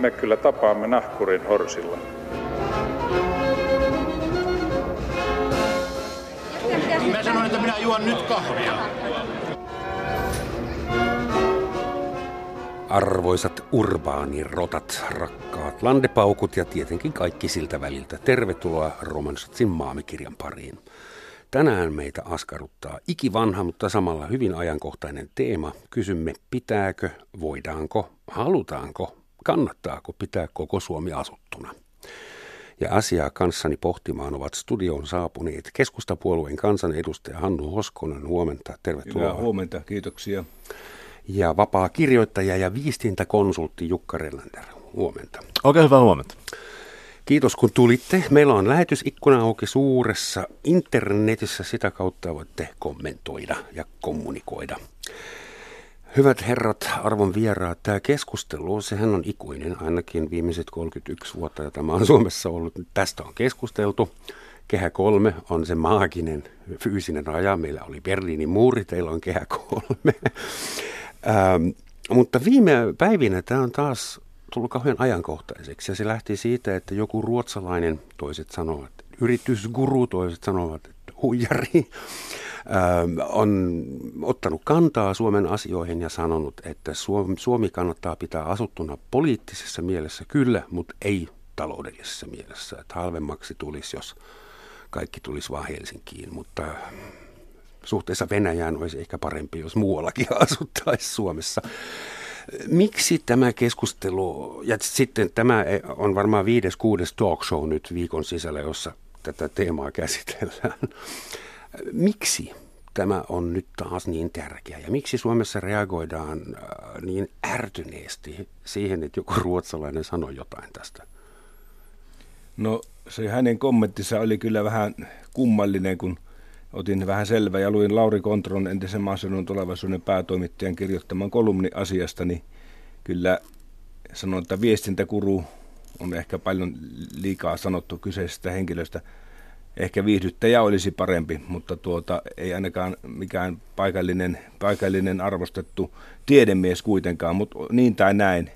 me kyllä tapaamme nahkurin horsilla. Mä sanoin, että minä juon nyt kahvia. Arvoisat urbaanirotat, rakkaat landepaukut ja tietenkin kaikki siltä väliltä. Tervetuloa Romansatsin maamikirjan pariin. Tänään meitä askarruttaa ikivanha, mutta samalla hyvin ajankohtainen teema. Kysymme, pitääkö, voidaanko, halutaanko, kannattaako pitää koko Suomi asuttuna. Ja asiaa kanssani pohtimaan ovat studioon saapuneet keskustapuolueen kansanedustaja Hannu Hoskonen. Huomenta, tervetuloa. Hyvää huomenta, kiitoksia. Ja vapaa kirjoittaja ja viestintäkonsultti Jukka Relander. Huomenta. Oikein hyvää huomenta. Kiitos kun tulitte. Meillä on lähetysikkuna auki suuressa internetissä. Sitä kautta voitte kommentoida ja kommunikoida. Hyvät herrat, arvon vieraat, tämä keskustelu, sehän on ikuinen, ainakin viimeiset 31 vuotta, ja tämä on Suomessa ollut. Tästä on keskusteltu. Kehä kolme on se maaginen fyysinen raja. Meillä oli Berliinin muuri, teillä on kehä kolme. ähm, mutta viime päivinä tämä on taas tullut kauhean ajankohtaiseksi. Ja se lähti siitä, että joku ruotsalainen, toiset sanovat yritysguru, toiset sanovat että huijari, on ottanut kantaa Suomen asioihin ja sanonut, että Suomi kannattaa pitää asuttuna poliittisessa mielessä kyllä, mutta ei taloudellisessa mielessä. Että halvemmaksi tulisi, jos kaikki tulisi vaan Helsinkiin, mutta suhteessa Venäjään olisi ehkä parempi, jos muuallakin asuttaisiin Suomessa. Miksi tämä keskustelu, ja sitten tämä on varmaan viides, kuudes talk show nyt viikon sisällä, jossa tätä teemaa käsitellään. Miksi tämä on nyt taas niin tärkeä ja miksi Suomessa reagoidaan äh, niin ärtyneesti siihen, että joku ruotsalainen sanoi jotain tästä? No se hänen kommenttinsa oli kyllä vähän kummallinen, kun otin vähän selvä ja luin Lauri Kontron entisen maaseudun tulevaisuuden päätoimittajan kirjoittaman kolumni asiasta, niin kyllä sanon, että viestintäkuru on ehkä paljon liikaa sanottu kyseisestä henkilöstä – ehkä viihdyttäjä olisi parempi, mutta tuota, ei ainakaan mikään paikallinen, paikallinen arvostettu tiedemies kuitenkaan, mutta niin tai näin,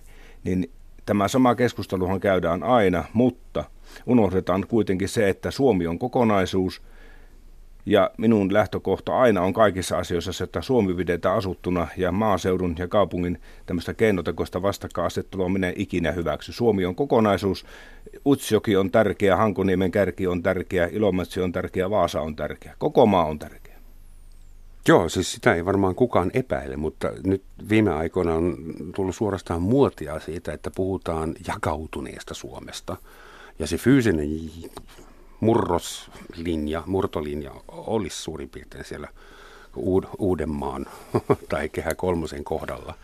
niin tämä sama keskusteluhan käydään aina, mutta unohdetaan kuitenkin se, että Suomi on kokonaisuus – ja minun lähtökohta aina on kaikissa asioissa se, että Suomi pidetään asuttuna ja maaseudun ja kaupungin tämmöistä keinotekoista vastakkainasettelua minä ikinä hyväksy. Suomi on kokonaisuus. Utsjoki on tärkeä, Hankoniemen kärki on tärkeä, Ilomantsi on tärkeä, Vaasa on tärkeä. Koko maa on tärkeä. Joo, siis sitä ei varmaan kukaan epäile, mutta nyt viime aikoina on tullut suorastaan muotia siitä, että puhutaan jakautuneesta Suomesta. Ja se fyysinen murroslinja, murtolinja olisi suurin piirtein siellä Uudenmaan tai Kehä Kolmosen kohdalla.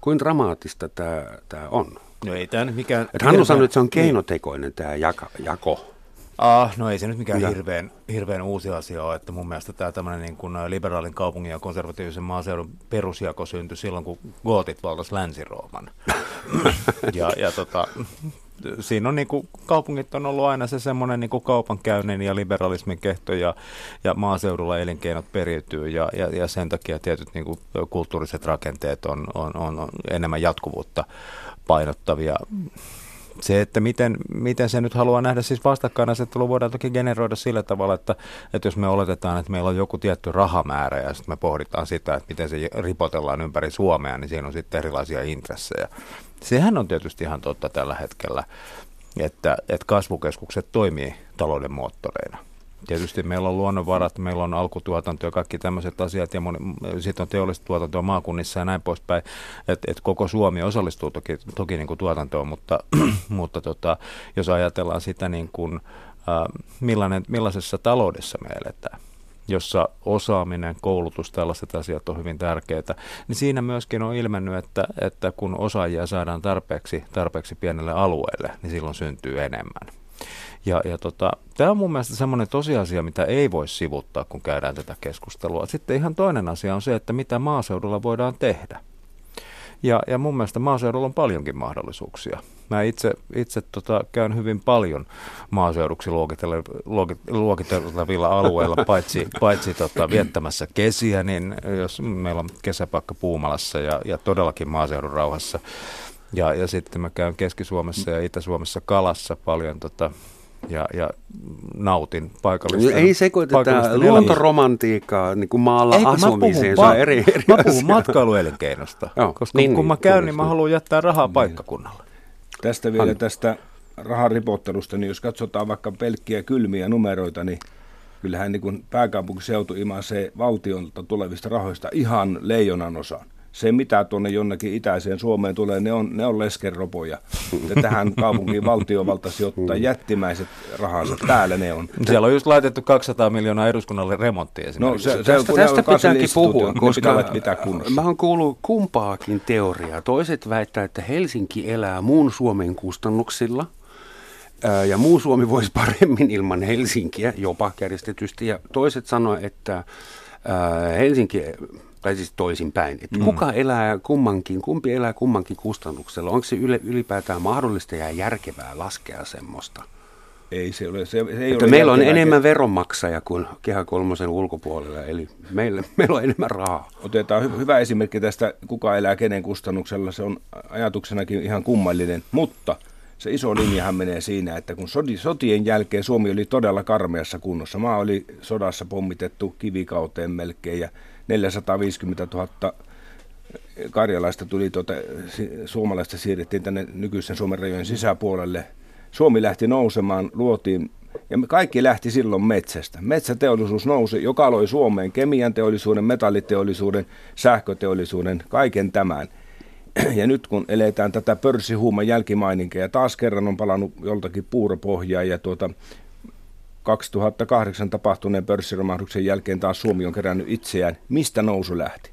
Kuin dramaattista tämä, tämä on? No ei tämä nyt mikään... Et Hannu sanoi, että se on niin. keinotekoinen tämä jaka, jako. Ah, no ei se nyt mikään hirveän, hirveän uusi asia ole, että mun mielestä tämä tämmöinen niin kuin liberaalin kaupungin ja konservatiivisen maaseudun perusjako syntyi silloin, kun gootit valtas Länsi-Rooman. ja, ja tota, siinä on niin kuin, kaupungit on ollut aina se semmoinen niin kuin kaupankäynnin ja liberalismin kehto ja, ja maaseudulla elinkeinot periytyy ja, ja, ja sen takia tietyt niin kuin, kulttuuriset rakenteet on, on, on, on enemmän jatkuvuutta painottavia se, että miten, miten se nyt haluaa nähdä, siis vastakkainasettelu voidaan toki generoida sillä tavalla, että, että jos me oletetaan, että meillä on joku tietty rahamäärä ja sitten me pohditaan sitä, että miten se ripotellaan ympäri Suomea, niin siinä on sitten erilaisia intressejä. Sehän on tietysti ihan totta tällä hetkellä, että, että kasvukeskukset toimii talouden moottoreina. Tietysti meillä on luonnonvarat, meillä on alkutuotanto ja kaikki tämmöiset asiat, ja sitten on teollista tuotantoa maakunnissa ja näin poispäin, että et koko Suomi osallistuu toki, toki niin kuin tuotantoon, mutta, mutta tota, jos ajatellaan sitä, niin kuin, äh, millainen, millaisessa taloudessa me eletään, jossa osaaminen, koulutus, tällaiset asiat on hyvin tärkeitä, niin siinä myöskin on ilmennyt, että, että kun osaajia saadaan tarpeeksi, tarpeeksi pienelle alueelle, niin silloin syntyy enemmän. Ja, ja tota, tämä on mun mielestä semmoinen tosiasia, mitä ei voi sivuttaa, kun käydään tätä keskustelua. Sitten ihan toinen asia on se, että mitä maaseudulla voidaan tehdä. Ja, ja mun mielestä maaseudulla on paljonkin mahdollisuuksia. Mä itse, itse tota, käyn hyvin paljon maaseuduksi luokiteltavilla alueilla, paitsi, paitsi tota, viettämässä kesiä, niin jos meillä on kesäpaikka Puumalassa ja, ja todellakin maaseudun rauhassa Ja, ja sitten mä käyn Keski-Suomessa ja Itä-Suomessa kalassa paljon tota, ja, ja nautin paikallista. Ei sekoiteta luontoromantiikkaa niin kuin maalla Ei, asumiseen, se on eri, eri Mä puhun matkailuelinkeinosta, koska niin, kun mä niin, käyn, niin mä haluan jättää rahaa niin. paikkakunnalle. Tästä vielä tästä rahan ripottelusta, niin jos katsotaan vaikka pelkkiä kylmiä numeroita, niin kyllähän niin pääkaupunkiseutu imasee valtiolta tulevista rahoista ihan leijonan osan se, mitä tuonne jonnekin itäiseen Suomeen tulee, ne on, ne on leskeropoja. Ja tähän kaupunkiin valtiovalta sijoittaa mm. jättimäiset rahansa. Täällä ne on. Siellä on just laitettu 200 miljoonaa eduskunnalle remonttia esimerkiksi. No, se, se, tästä, tästä pitääkin puhua, koska pitää mä oon kuullut kumpaakin teoriaa. Toiset väittää, että Helsinki elää muun Suomen kustannuksilla – ja muu Suomi voisi paremmin ilman Helsinkiä, jopa kärjestetysti. Ja toiset sanoivat, että Helsinki tai siis toisinpäin, että mm. kuka elää kummankin, kumpi elää kummankin kustannuksella? Onko se ylipäätään mahdollista ja järkevää laskea semmoista? Ei se ole. Se, se ei että ole meillä on enemmän veronmaksaja kuin Kehä Kolmosen ulkopuolella, eli meillä, meillä on enemmän rahaa. Otetaan hy- hyvä esimerkki tästä, kuka elää kenen kustannuksella. Se on ajatuksenakin ihan kummallinen, mutta se iso linjahan menee siinä, että kun sotien jälkeen Suomi oli todella karmeassa kunnossa. Maa oli sodassa pommitettu kivikauteen melkein ja 450 000 karjalaista tuli tuota, suomalaista siirrettiin tänne nykyisen Suomen rajojen sisäpuolelle. Suomi lähti nousemaan, luotiin ja kaikki lähti silloin metsästä. Metsäteollisuus nousi, joka loi Suomeen kemian teollisuuden, metalliteollisuuden, sähköteollisuuden, kaiken tämän. Ja nyt kun eletään tätä pörssihuuman jälkimaininkia, ja taas kerran on palannut joltakin puuropohjaa ja tuota, 2008 tapahtuneen pörssiromahduksen jälkeen taas Suomi on kerännyt itseään. Mistä nousu lähti?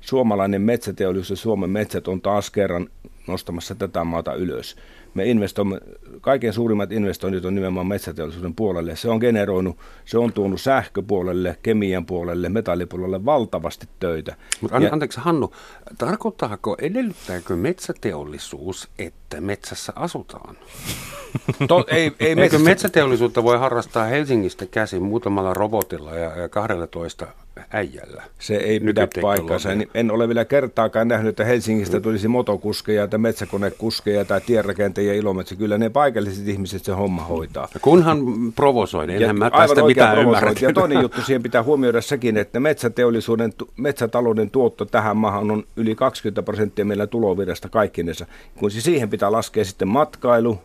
Suomalainen metsäteollisuus ja Suomen metsät on taas kerran nostamassa tätä maata ylös. Me investoimme, kaiken suurimmat investoinnit on nimenomaan metsäteollisuuden puolelle. Se on generoinut, se on tuonut sähköpuolelle, kemian puolelle, metallipuolelle valtavasti töitä. Mutta ja, anteeksi Hannu, tarkoittaako, edellyttääkö metsäteollisuus, että metsässä asutaan? To, ei, ei Eikö metsäteollisuutta voi harrastaa Helsingistä käsin muutamalla robotilla ja, ja 12 äijällä? Se ei pidä paikkansa. En ole vielä kertaakaan nähnyt, että Helsingistä tulisi motokuskeja tai metsäkonekuskeja tai tienrakentajia ilometsä. Kyllä ne paikalliset ihmiset se homma hoitaa. Kunhan provosoin, enhän mä tästä mitään ymmärrä. Ja toinen juttu siihen pitää huomioida sekin, että metsäteollisuuden, metsätalouden tuotto tähän maahan on yli 20 prosenttia meillä tulovirrasta kaikkinensa. Kun siihen pitää laskea sitten matkailu,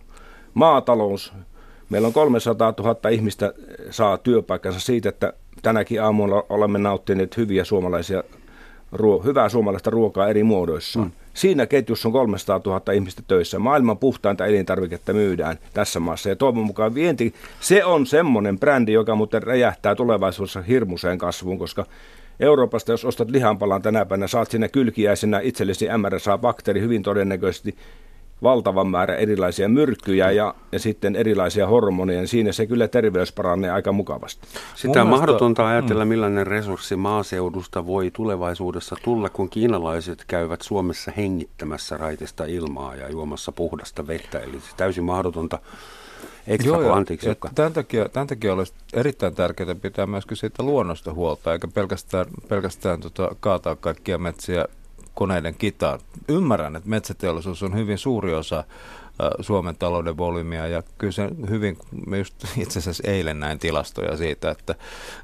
maatalous. Meillä on 300 000 ihmistä saa työpaikkansa siitä, että tänäkin aamulla olemme nauttineet hyviä suomalaisia, ruo- hyvää suomalaista ruokaa eri muodoissa. Mm. Siinä ketjussa on 300 000 ihmistä töissä. Maailman puhtainta elintarviketta myydään tässä maassa. Ja toivon mukaan vienti, se on semmoinen brändi, joka muuten räjähtää tulevaisuudessa hirmuseen kasvuun, koska Euroopasta, jos ostat lihanpalan tänä päivänä, saat sinne kylkiäisenä itsellesi MRSA-bakteeri hyvin todennäköisesti valtavan määrä erilaisia myrkkyjä ja, ja sitten erilaisia hormoneja, niin siinä se kyllä terveys paranee aika mukavasti. Sitä on mahdotonta ajatella, mm. millainen resurssi maaseudusta voi tulevaisuudessa tulla, kun kiinalaiset käyvät Suomessa hengittämässä raitista ilmaa ja juomassa puhdasta vettä. Eli se täysin mahdotonta Eikö Joo, ja, anteeksi, ja tämän, takia, tämän takia olisi erittäin tärkeää pitää myöskin siitä luonnosta huolta, eikä pelkästään, pelkästään tota, kaataa kaikkia metsiä koneiden kitaan. Ymmärrän, että metsäteollisuus on hyvin suuri osa Suomen talouden volyymia ja kyllä se hyvin, me just itse asiassa eilen näin tilastoja siitä, että,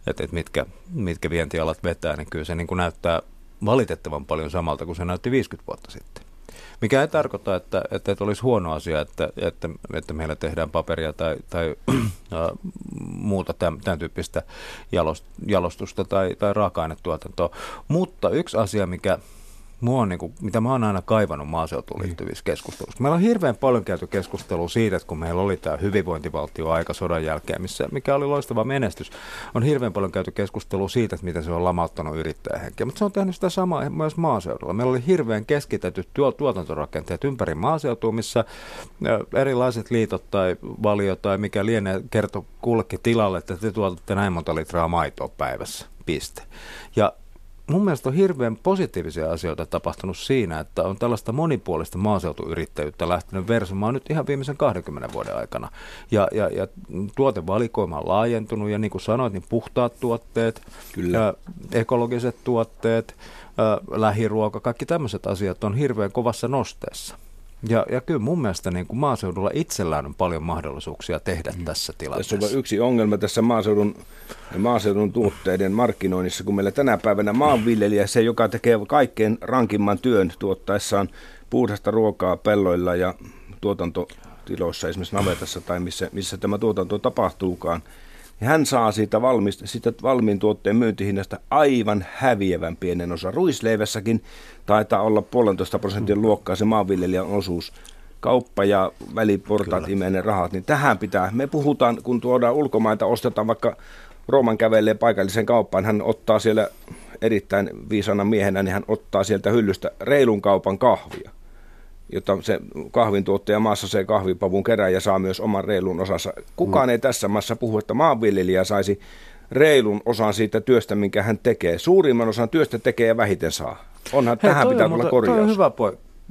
että, mitkä, mitkä vientialat vetää, niin kyllä se niin kuin näyttää valitettavan paljon samalta kuin se näytti 50 vuotta sitten. Mikä ei tarkoita, että, että, että olisi huono asia, että, että, että meillä tehdään paperia tai, tai äh, muuta tämän, tämän tyyppistä jalostusta tai, tai raaka-ainetuotantoa. Mutta yksi asia, mikä, mua on, niin kuin, mitä mä oon aina kaivannut maaseutuun niin. liittyvissä keskusteluissa. Meillä on hirveän paljon käyty keskustelua siitä, että kun meillä oli tämä hyvinvointivaltio aika sodan jälkeen, missä, mikä oli loistava menestys, on hirveän paljon käyty keskustelua siitä, että miten se on lamauttanut yrittäjähenkeä. Mutta se on tehnyt sitä samaa myös maaseudulla. Meillä oli hirveän keskitetyt tuotantorakenteet ympäri maaseutua, missä erilaiset liitot tai valio tai mikä lienee kertoo kullekin tilalle, että te tuotatte näin monta litraa maitoa päivässä. Piste. Ja mun mielestä on hirveän positiivisia asioita tapahtunut siinä, että on tällaista monipuolista maaseutuyrittäjyyttä lähtenyt versumaan nyt ihan viimeisen 20 vuoden aikana. Ja, ja, ja tuotevalikoima on laajentunut ja niin kuin sanoit, niin puhtaat tuotteet, Kyllä. Ekologiset tuotteet, lähiruoka, kaikki tämmöiset asiat on hirveän kovassa nosteessa. Ja, ja kyllä mun mielestä niin kuin maaseudulla itsellään on paljon mahdollisuuksia tehdä mm. tässä tilanteessa. Tässä on yksi ongelma tässä maaseudun, maaseudun tuotteiden markkinoinnissa, kun meillä tänä päivänä maanviljelijä, se joka tekee kaikkein rankimman työn tuottaessaan puhdasta ruokaa pelloilla ja tuotantotiloissa, esimerkiksi navetassa tai missä, missä tämä tuotanto tapahtuukaan, niin hän saa siitä, valmista, siitä valmiin tuotteen myyntihinnasta aivan häviävän pienen osan. Ruisleivässäkin taitaa olla puolentoista prosentin luokkaa se maanviljelijän osuus. Kauppa ja väliportaat imee rahat, niin tähän pitää. Me puhutaan, kun tuodaan ulkomaita, ostetaan vaikka Rooman kävelee paikalliseen kauppaan, hän ottaa siellä erittäin viisana miehenä, niin hän ottaa sieltä hyllystä reilun kaupan kahvia jotta se kahvintuottaja maassa se kahvipavun kerää ja saa myös oman reilun osansa. Kukaan mm. ei tässä maassa puhu, että maanviljelijä saisi reilun osan siitä työstä, minkä hän tekee. Suurimman osan työstä tekee ja vähiten saa. Onhan Hei, tähän pitää olla korjaus. Toi on hyvä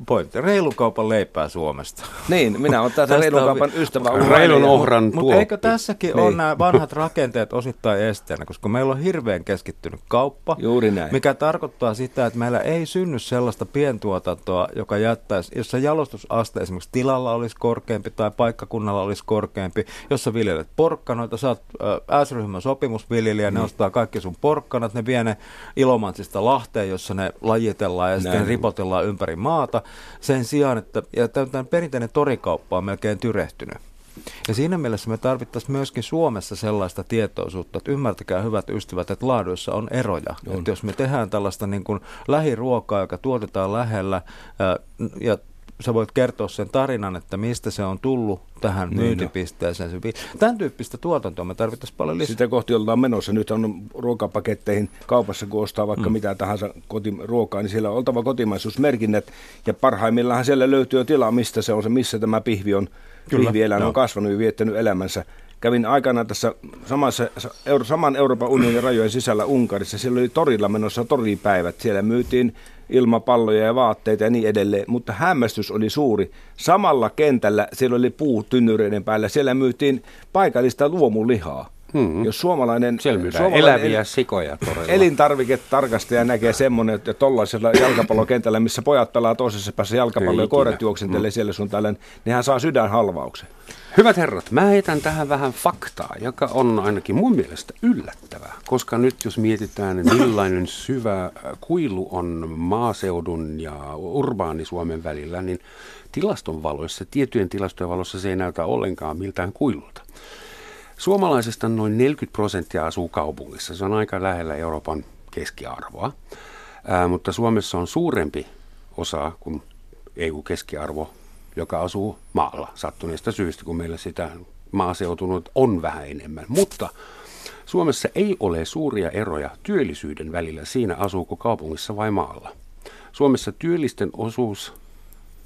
pointti. Reilun kaupan leipää Suomesta. Niin, minä olen tässä reilun kaupan ystävä. Reilun ohran Mutta mut eikö tässäkin niin. ole nämä vanhat rakenteet osittain esteenä, koska meillä on hirveän keskittynyt kauppa. Juuri näin. Mikä tarkoittaa sitä, että meillä ei synny sellaista pientuotantoa, joka jättäisi, jossa jalostusaste esimerkiksi tilalla olisi korkeampi tai paikkakunnalla olisi korkeampi, jossa viljelet porkkanoita, saat äh, S-ryhmän sopimusviljelijä, ne mm. ostaa kaikki sun porkkanat, ne vie ne Ilomantsista Lahteen, jossa ne lajitellaan ja näin. sitten ripotellaan ympäri maata sen sijaan, että ja tämän perinteinen torikauppa on melkein tyrehtynyt. Ja siinä mielessä me tarvittaisiin myöskin Suomessa sellaista tietoisuutta, että ymmärtäkää hyvät ystävät, että laaduissa on eroja. On. Että jos me tehdään tällaista niin kuin lähiruokaa, joka tuotetaan lähellä ja sä voit kertoa sen tarinan, että mistä se on tullut tähän niin myyntipisteeseen. No. Tämän tyyppistä tuotantoa me tarvittaisiin paljon lisää. Sitä kohti ollaan menossa. Nyt on ruokapaketteihin kaupassa, kun ostaa vaikka mm. mitä tahansa koti, ruokaa, niin siellä on oltava kotimaisuusmerkinnät. Ja parhaimmillaan siellä löytyy jo tila, mistä se on se, missä tämä pihvi on. Kyllä, pihvieläin on kasvanut ja viettänyt elämänsä kävin aikana tässä samassa, saman Euroopan unionin rajojen sisällä Unkarissa. Siellä oli torilla menossa toripäivät. Siellä myytiin ilmapalloja ja vaatteita ja niin edelleen, mutta hämmästys oli suuri. Samalla kentällä siellä oli puutynnyreiden päällä, siellä myytiin paikallista luomulihaa. Hmm. Jos suomalainen, suomalainen eläviä el- sikoja todella. elintarviketarkastaja näkee semmoinen, että tollaisella jalkapallokentällä, missä pojat pelaa toisessa päässä jalkapalloa ja koirat juoksentelee hmm. siellä sun tällä, niin hän saa sydänhalvauksen. Hyvät herrat, mä heitän tähän vähän faktaa, joka on ainakin mun mielestä yllättävää, koska nyt jos mietitään, millainen syvä kuilu on maaseudun ja urbaani Suomen välillä, niin tilaston valoissa, tiettyjen tilastojen valossa se ei näytä ollenkaan miltään kuilulta. Suomalaisesta noin 40 prosenttia asuu kaupungissa. Se on aika lähellä Euroopan keskiarvoa, Ää, mutta Suomessa on suurempi osa kuin EU-keskiarvo, joka asuu maalla sattuneesta syystä, kun meillä sitä maaseutunut on vähän enemmän. Mutta Suomessa ei ole suuria eroja työllisyyden välillä siinä, asuuko kaupungissa vai maalla. Suomessa työllisten osuus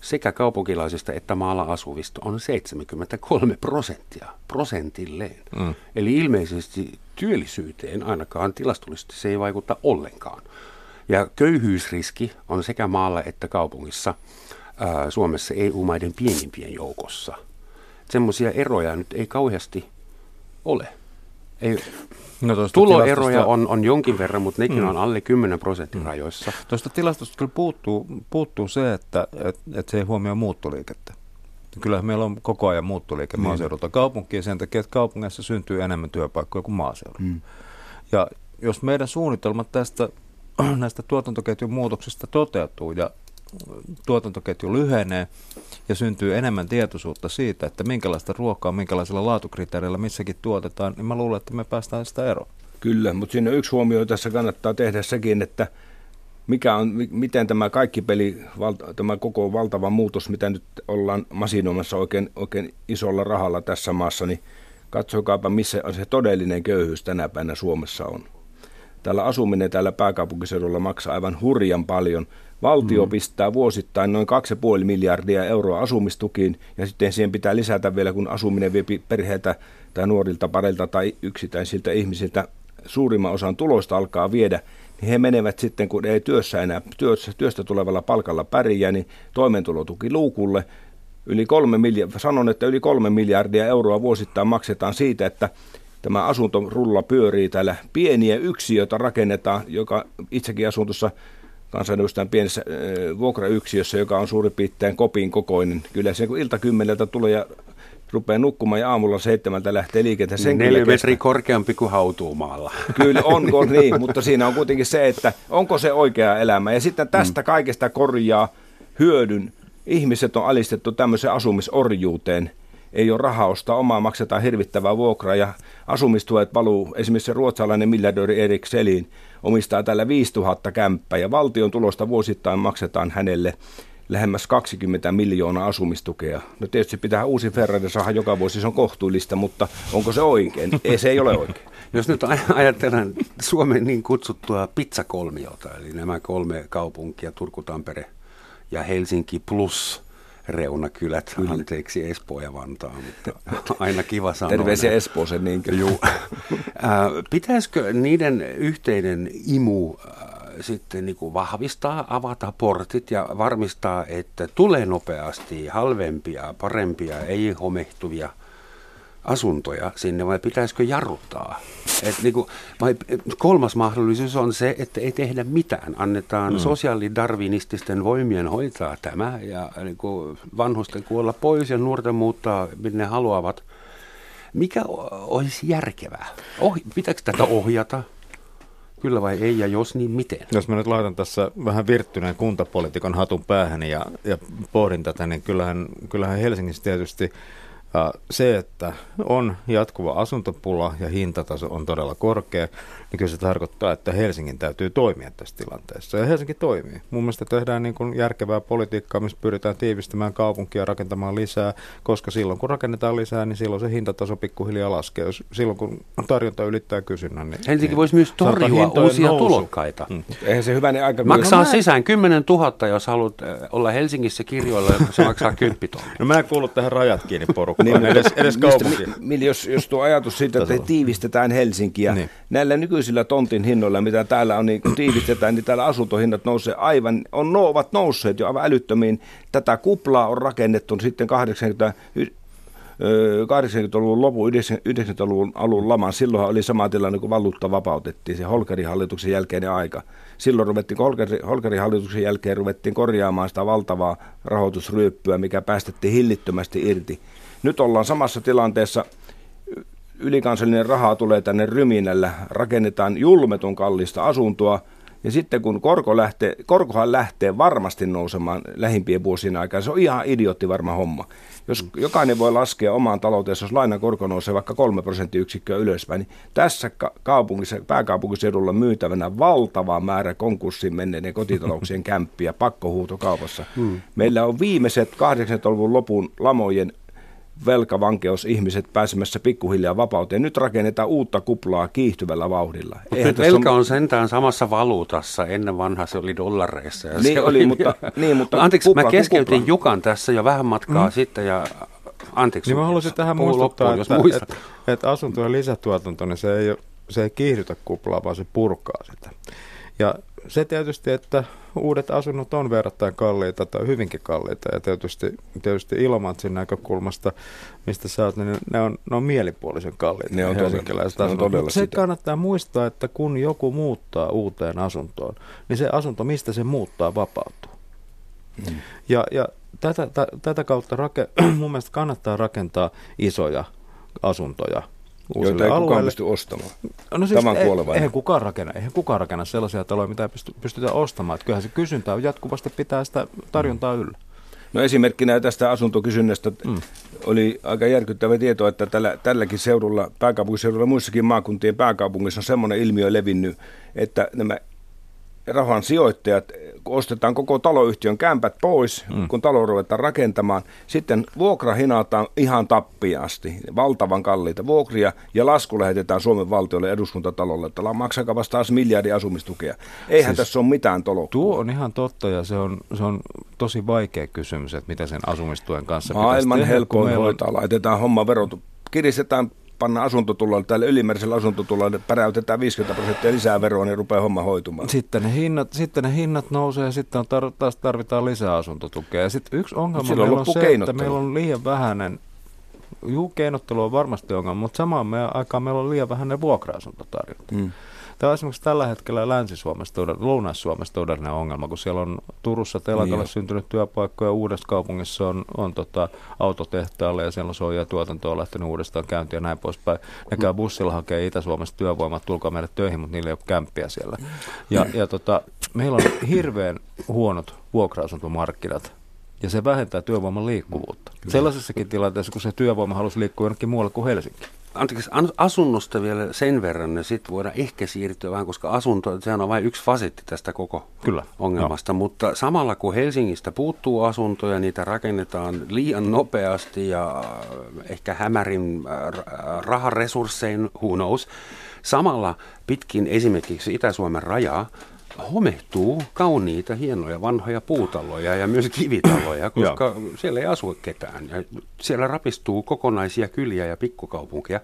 sekä kaupunkilaisista että maalla asuvista on 73 prosenttia prosentilleen. Mm. Eli ilmeisesti työllisyyteen ainakaan tilastollisesti se ei vaikuta ollenkaan. Ja köyhyysriski on sekä maalla että kaupungissa ää, Suomessa EU-maiden pienimpien joukossa. Semmoisia eroja nyt ei kauheasti ole. Ei, No Tuloeroja on, on jonkin verran, mutta nekin mm. on alle 10 prosentin mm. rajoissa. Tuosta tilastosta kyllä puuttuu, puuttuu se, että et, et se ei huomioi muuttoliikettä. Kyllä meillä on koko ajan muuttoliike mm. maaseudulta kaupunkiin sen takia, että kaupungissa syntyy enemmän työpaikkoja kuin maaseudulla. Mm. Ja jos meidän suunnitelmat tästä näistä tuotantoketjun muutoksista toteutuu ja tuotantoketju lyhenee ja syntyy enemmän tietoisuutta siitä, että minkälaista ruokaa, minkälaisilla laatukriteereillä missäkin tuotetaan, niin mä luulen, että me päästään sitä eroon. Kyllä, mutta siinä yksi huomio tässä kannattaa tehdä sekin, että mikä on, miten tämä kaikki peli, tämä koko valtava muutos, mitä nyt ollaan masinoimassa oikein, oikein isolla rahalla tässä maassa, niin katsokaapa, missä se todellinen köyhyys tänä päivänä Suomessa on. Täällä asuminen täällä pääkaupunkiseudulla maksaa aivan hurjan paljon. Valtio mm. pistää vuosittain noin 2,5 miljardia euroa asumistukiin ja sitten siihen pitää lisätä vielä, kun asuminen vie perheeltä tai nuorilta pareilta tai yksittäisiltä ihmisiltä suurimman osan tuloista alkaa viedä, niin he menevät sitten, kun ei työssä enää työssä, työstä tulevalla palkalla pärjää, niin toimeentulotuki luukulle. Yli kolme miljardia, sanon, että yli kolme miljardia euroa vuosittain maksetaan siitä, että tämä asuntorulla pyörii täällä. Pieniä yksiöitä rakennetaan, joka itsekin asun tuossa kansanedustajan pienessä äh, vuokrayksiössä, joka on suurin piirtein kopin kokoinen. Kyllä se kun ilta kymmeneltä tulee ja rupeaa nukkumaan ja aamulla seitsemältä lähtee liikenteen. Neljä metriä korkeampi kuin hautuumaalla. Kyllä on, on niin, mutta siinä on kuitenkin se, että onko se oikea elämä. Ja sitten tästä mm. kaikesta korjaa hyödyn. Ihmiset on alistettu tämmöiseen asumisorjuuteen. Ei ole rahaa ostaa omaa, maksetaan hirvittävää vuokraa ja asumistuet valuu. Esimerkiksi se ruotsalainen miljardööri Erik Selin omistaa täällä 5000 kämppää ja valtion tulosta vuosittain maksetaan hänelle lähemmäs 20 miljoonaa asumistukea. No tietysti pitää uusi Ferrari saada joka vuosi, se on kohtuullista, mutta onko se oikein? Ei, se ei ole oikein. Jos nyt ajatellaan Suomen niin kutsuttua pizzakolmiota, eli nämä kolme kaupunkia, Turku, Tampere ja Helsinki plus reunakylät, Kyllä. anteeksi Espoo ja Vantaa, mutta aina kiva sanoa. Terveisiä Espooseen niinkö? Juu. Pitäisikö niiden yhteinen imu sitten niin kuin vahvistaa, avata portit ja varmistaa, että tulee nopeasti halvempia, parempia, ei homehtuvia asuntoja sinne vai pitäisikö jarruttaa? Et niin kuin, vai kolmas mahdollisuus on se, että ei tehdä mitään. Annetaan mm. sosiaalidarvinististen voimien hoitaa tämä ja niin kuin vanhusten kuolla pois ja nuorten muuttaa minne haluavat. Mikä olisi järkevää? Oh, pitääkö tätä ohjata? Kyllä vai ei, ja jos niin miten? Jos mä nyt laitan tässä vähän virttyneen kuntapolitiikan hatun päähän ja, ja pohdin tätä, niin kyllähän, kyllähän Helsingissä tietysti se, että on jatkuva asuntopula ja hintataso on todella korkea, niin kyllä se tarkoittaa, että Helsingin täytyy toimia tässä tilanteessa. Ja Helsinki toimii. Mun mielestä tehdään niin kuin järkevää politiikkaa, missä pyritään tiivistämään kaupunkia, rakentamaan lisää, koska silloin kun rakennetaan lisää, niin silloin se hintataso pikkuhiljaa laskee. Jos, silloin kun tarjonta ylittää kysynnän, niin Helsinki niin voisi myös torjua uusia nousu. tulokkaita. Hmm. Eihän se hyvä, niin aika Maksaa no, sisään 10 000, jos haluat olla Helsingissä kirjoilla, se maksaa 10 000. No mä en kuulu tähän rajat kiinni porukkaan, niin, edes, edes kaupunki. Mistä, jos, jos tuo ajatus siitä, että tiivistetään Helsinkiä, niin. näillä nyky nykyisillä tontin hinnoilla, mitä täällä on, niin kun tiivistetään, niin täällä asuntohinnat nousee aivan, on, no, ovat nousseet jo aivan älyttömiin. Tätä kuplaa on rakennettu sitten 80, 80-luvun lopun, 90-luvun alun laman, silloin oli sama tilanne, kun valuutta vapautettiin, se Holkerin hallituksen jälkeinen aika. Silloin ruvettiin, Holkerin, Holkerin hallituksen jälkeen ruvettiin korjaamaan sitä valtavaa rahoitusryöppyä, mikä päästettiin hillittömästi irti. Nyt ollaan samassa tilanteessa, ylikansallinen raha tulee tänne ryminällä, rakennetaan julmetun kallista asuntoa, ja sitten kun korko lähtee, korkohan lähtee varmasti nousemaan lähimpien vuosien aikana, se on ihan idiotti varma homma. Jos jokainen voi laskea omaan taloutensa, jos lainan korko nousee vaikka kolme prosenttiyksikköä ylöspäin, niin tässä kaupungissa, pääkaupunkiseudulla myytävänä valtava määrä konkurssiin menneiden kotitalouksien kämppiä pakkohuutokaupassa. Hmm. Meillä on viimeiset 80-luvun lopun lamojen velkavankeus ihmiset pääsemässä pikkuhiljaa vapauteen. Nyt rakennetaan uutta kuplaa kiihtyvällä vauhdilla. Mutta velka on sentään samassa valuutassa. Ennen vanha se oli dollareissa. Ja niin, se oli, mutta, niin, mutta Anteeksi, kupla, mä keskeytin kupla. Jukan tässä jo vähän matkaa mm. sitten ja anteeksi. Niin mä haluaisin tähän muistuttaa, loppuun, että, että, että asuntojen lisätuotanto, niin se ei, se ei kiihdytä kuplaa, vaan se purkaa sitä. Ja se tietysti, että uudet asunnot on verrattain kalliita tai hyvinkin kalliita ja tietysti, tietysti Ilomantsin näkökulmasta, mistä sä oot, niin ne on, ne on mielipuolisen kalliita. Ne on todella, ne on todella se sitä. kannattaa muistaa, että kun joku muuttaa uuteen asuntoon, niin se asunto, mistä se muuttaa, vapautuu. Hmm. Ja, ja tätä, t- tätä kautta rake, mun mielestä kannattaa rakentaa isoja asuntoja uusille Joita ei kukaan pysty ostamaan. No siis Tämän ei, eihän kukaan rakenna, eihän kukaan rakenna sellaisia taloja, mitä ei pystytä ostamaan. Että kyllähän se kysyntä on jatkuvasti pitää sitä tarjontaa yllä. No esimerkkinä tästä asuntokysynnästä mm. oli aika järkyttävä tieto, että tällä, tälläkin seudulla, pääkaupunkiseudulla muissakin maakuntien pääkaupungissa on semmoinen ilmiö levinnyt, että nämä rahan sijoittajat, kun ostetaan koko taloyhtiön kämpät pois, mm. kun talo ruvetaan rakentamaan, sitten vuokra hinataan ihan tappiasti, valtavan kalliita vuokria, ja lasku lähetetään Suomen valtiolle eduskuntatalolle, että maksakaa vasta taas miljardi asumistukea. Eihän siis tässä ole mitään tolokua. Tuo on ihan totta, ja se on, se on tosi vaikea kysymys, että mitä sen asumistuen kanssa Maailman helpoin hoitaa, laitetaan homma verot, kiristetään panna asuntotulolle, tälle ylimääräisellä asuntotulolle päräytetään 50 prosenttia lisää veroa, niin rupeaa homma hoitumaan. Sitten ne hinnat, sitten ne hinnat nousee ja sitten tar- taas tarvitaan lisää asuntotukea. Ja sitten yksi ongelma meillä on se, että meillä on liian vähäinen Juu, keinottelu on varmasti ongelma, mutta samaan aikaan meillä on liian vähäinen vuokra-asuntotarjonta. Hmm. Tämä on esimerkiksi tällä hetkellä Länsi-Suomessa, Lounais-Suomessa todellinen ongelma, kun siellä on Turussa telakalle niin syntynyt työpaikkoja, uudessa kaupungissa on, on tota, autotehtaalle ja siellä on soija tuotanto on lähtenyt uudestaan käyntiin ja näin poispäin. Ne käy bussilla hakee Itä-Suomesta työvoimaa, tulkaa meille töihin, mutta niillä ei ole kämppiä siellä. Ja, ja tota, meillä on hirveän huonot vuokra-asuntomarkkinat ja se vähentää työvoiman liikkuvuutta. Kyllä. Sellaisessakin tilanteessa, kun se työvoima halusi liikkua jonnekin muualle kuin Helsinki. Anteeksi, asunnosta vielä sen verran, niin sitten voidaan ehkä siirtyä vähän, koska asunto, sehän on vain yksi fasetti tästä koko Kyllä. ongelmasta. No. Mutta samalla kun Helsingistä puuttuu asuntoja, niitä rakennetaan liian nopeasti ja ehkä hämärin äh, raharesurssein, who knows. Samalla pitkin esimerkiksi Itä-Suomen rajaa homehtuu kauniita, hienoja, vanhoja puutaloja ja myös kivitaloja, koska siellä ei asu ketään. Ja siellä rapistuu kokonaisia kyliä ja pikkukaupunkeja.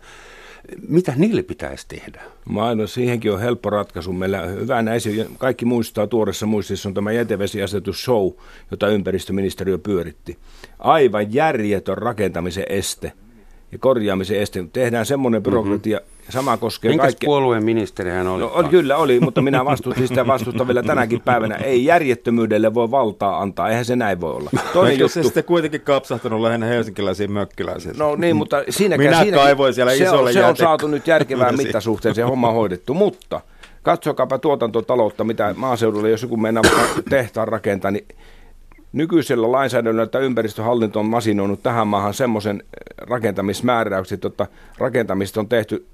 Mitä niille pitäisi tehdä? Maailma, siihenkin on helppo ratkaisu. Meillä hyvä näisi, kaikki muistaa tuoreessa muistissa on tämä jätevesiasetus show, jota ympäristöministeriö pyöritti. Aivan järjetön rakentamisen este ja korjaamisen este. Tehdään semmoinen byrokratia, mm-hmm Sama koskee Minkäs kaikkea. puolueen ministeri hän oli? No, on, kyllä oli, mutta minä vastustin sitä vastusta vielä tänäkin päivänä. Ei järjettömyydelle voi valtaa antaa, eihän se näin voi olla. Toinen juttu. se sitten kuitenkin kapsahtanut lähinnä helsinkiläisiin mökkiläisiin? No niin, mutta siinäkään... Minä siinäkin, kaivoin siellä se isolle on, se on saatu nyt järkevään mittasuhteen se homma hoidettu, mutta katsokaapa tuotantotaloutta, mitä maaseudulla, jos joku mennään tehtaan rakentaa, niin nykyisellä lainsäädännöllä, että ympäristöhallinto on masinoinut tähän maahan semmoisen rakentamismääräykset, että rakentamista on tehty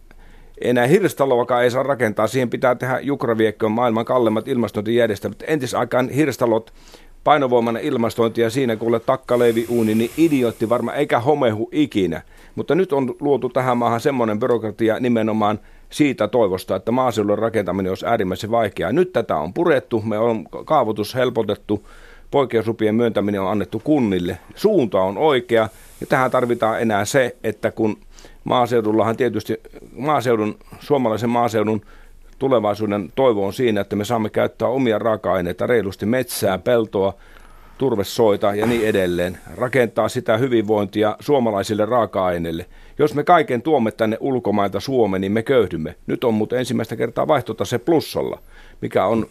enää hirstaloakaan ei saa rakentaa. Siihen pitää tehdä jukraviekkoon maailman kalleimmat ilmastointijärjestelmät. Entisaikaan hirstalot painovoimainen ilmastointi ja siinä kuule takkaleivi uuni, niin idiotti varmaan eikä homehu ikinä. Mutta nyt on luotu tähän maahan semmoinen byrokratia nimenomaan siitä toivosta, että maaseudun rakentaminen olisi äärimmäisen vaikeaa. Nyt tätä on purettu, me on kaavoitus helpotettu, poikkeuslupien myöntäminen on annettu kunnille. Suunta on oikea ja tähän tarvitaan enää se, että kun maaseudullahan tietysti maaseudun, suomalaisen maaseudun tulevaisuuden toivo on siinä, että me saamme käyttää omia raaka-aineita reilusti metsää, peltoa, turvesoita ja niin edelleen. Rakentaa sitä hyvinvointia suomalaisille raaka-aineille. Jos me kaiken tuomme tänne ulkomailta Suomeen, niin me köyhdymme. Nyt on muuten ensimmäistä kertaa vaihtotase plussalla, mikä on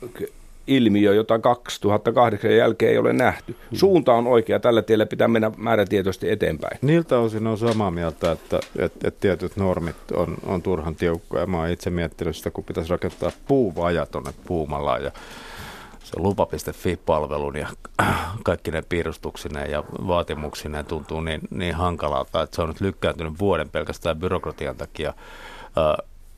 ilmiö, jota 2008 jälkeen ei ole nähty. Hmm. Suunta on oikea, tällä tiellä pitää mennä määrätietoisesti eteenpäin. Niiltä osin on samaa mieltä, että, että, että tietyt normit on, on turhan tiukkoja. Mä oon itse miettinyt sitä, kun pitäisi rakentaa puuvaja tuonne Puumalaan ja se lupa.fi-palvelun ja kaikki ne piirustuksineen ja vaatimuksineen tuntuu niin, niin hankalalta, että se on nyt lykkääntynyt vuoden pelkästään byrokratian takia.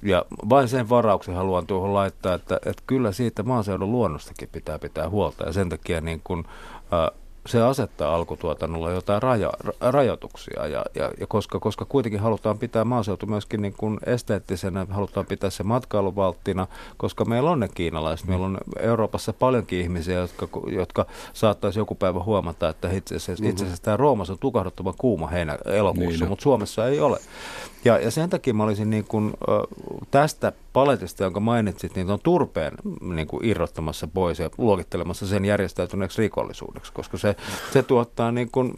Ja vain sen varauksen haluan tuohon laittaa, että, että kyllä siitä maaseudun luonnostakin pitää pitää huolta. Ja sen takia niin kun, äh, se asettaa alkutuotannolla jotain raja, rajoituksia, ja, ja, ja koska, koska kuitenkin halutaan pitää maaseutu myöskin niin kuin esteettisenä, halutaan pitää se matkailuvalttina, koska meillä on ne kiinalaiset, meillä on Euroopassa paljonkin ihmisiä, jotka, jotka saattaisi joku päivä huomata, että itse asiassa, itse asiassa tämä Roomassa on tukahduttavan kuuma heinä elokuussa, niin, mutta Suomessa ei ole. Ja, ja sen takia mä olisin niin kuin, tästä paletista, jonka mainitsit, niin on turpeen niin kuin irrottamassa pois ja luokittelemassa sen järjestäytyneeksi rikollisuudeksi, koska se, se tuottaa, niin kuin,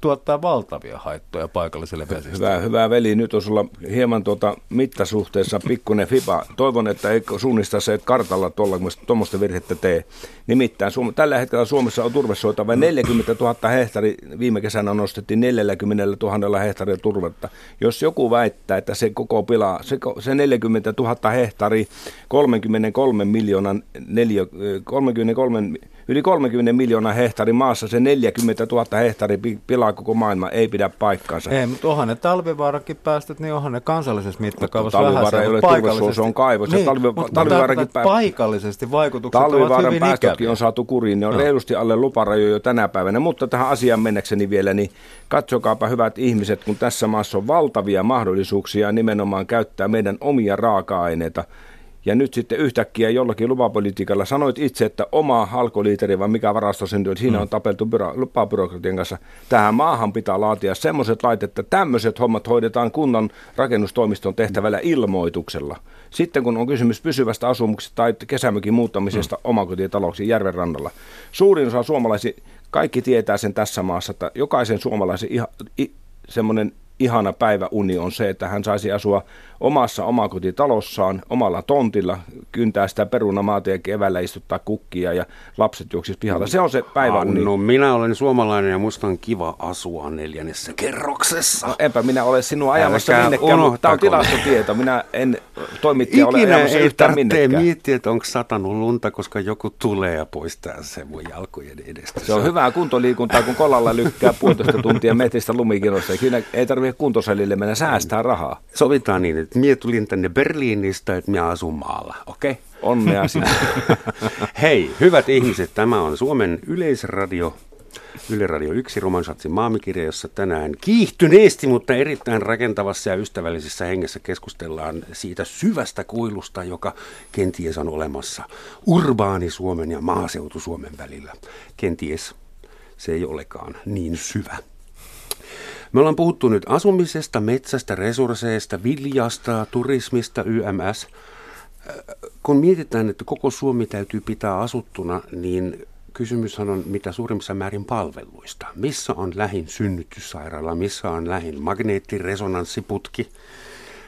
tuottaa valtavia haittoja paikalliselle vesistölle. Hyvä, hyvä veli, nyt on sulla hieman tuota mittasuhteessa pikkuinen fiba. Toivon, että ei suunnista se kartalla tuommoista virhettä tee. Nimittäin Suom- tällä hetkellä Suomessa on turvesoita vain 40 000 hehtari. Viime kesänä nostettiin 40 000 hehtaaria turvetta. Jos joku väittää, että se koko pila, se, se 40 000 hehtari 33 miljoonan neljä, 33 yli 30 miljoonaa hehtari maassa, se 40 000 hehtari pilaa koko maailma, ei pidä paikkaansa. Ei, mutta onhan ne talvivaarakin päästöt, niin onhan ne kansallisessa mittakaavassa Talvivaara ei ole turvesuus, se on kaivos. Niin, talvi, talvivaarakin pää... paikallisesti vaikutukset Talvivaaran ovat hyvin päästötkin ikäviä. on saatu kuriin, ne on no. reilusti alle luparajoja jo tänä päivänä, mutta tähän asiaan mennäkseni vielä, niin katsokaapa hyvät ihmiset, kun tässä maassa on valtavia mahdollisuuksia nimenomaan käyttää meidän omia raaka-aineita ja nyt sitten yhtäkkiä jollakin lupapolitiikalla sanoit itse, että oma alkoliiteri vai mikä varasto syntyy, siinä mm. on tapeltu byro, lupabyrokratian kanssa. Tähän maahan pitää laatia semmoiset lait, että tämmöiset hommat hoidetaan kunnan rakennustoimiston tehtävällä ilmoituksella. Sitten kun on kysymys pysyvästä asumuksesta tai kesämökin muuttamisesta mm. omakotitalouksiin järven rannalla. Suurin osa suomalaisia, kaikki tietää sen tässä maassa, että jokaisen suomalaisen ihan, i, semmoinen ihana päiväuni on se, että hän saisi asua omassa omakotitalossaan, omalla tontilla, kyntää sitä perunamaata ja keväällä istuttaa kukkia ja lapset juoksis pihalla. Se on se päiväuni. No minä olen suomalainen ja musta on kiva asua neljännessä kerroksessa. No, enpä minä ole sinua ajamassa Älkää minnekään, mutta tämä on tilastotieto. Minä en toimittaja ole ajamassa ei yhtään minnekään. miettiä, että onko satanut lunta, koska joku tulee ja poistaa sen mun jalkojen edestä. Se on hyvää kuntoliikuntaa, kun kolalla lykkää puolitoista tuntia metristä lumikinossa. Siinä ei tarvitse kuntosalille mennä säästää rahaa. Sovitaan niin, että mie tulin tänne Berliinistä, että minä asun maalla, okei? Okay? Onnea sinne. Hei, hyvät ihmiset, tämä on Suomen yleisradio, Yle Radio 1 Romansatsin maamikirja, jossa tänään kiihtyneesti, mutta erittäin rakentavassa ja ystävällisessä hengessä keskustellaan siitä syvästä kuilusta, joka kenties on olemassa urbaani Suomen ja maaseutu Suomen välillä. Kenties se ei olekaan niin syvä. Me ollaan puhuttu nyt asumisesta, metsästä, resursseista, viljasta, turismista, YMS. Kun mietitään, että koko Suomi täytyy pitää asuttuna, niin kysymys on mitä suurimmassa määrin palveluista. Missä on lähin synnytyssairaala, missä on lähin magneettiresonanssiputki,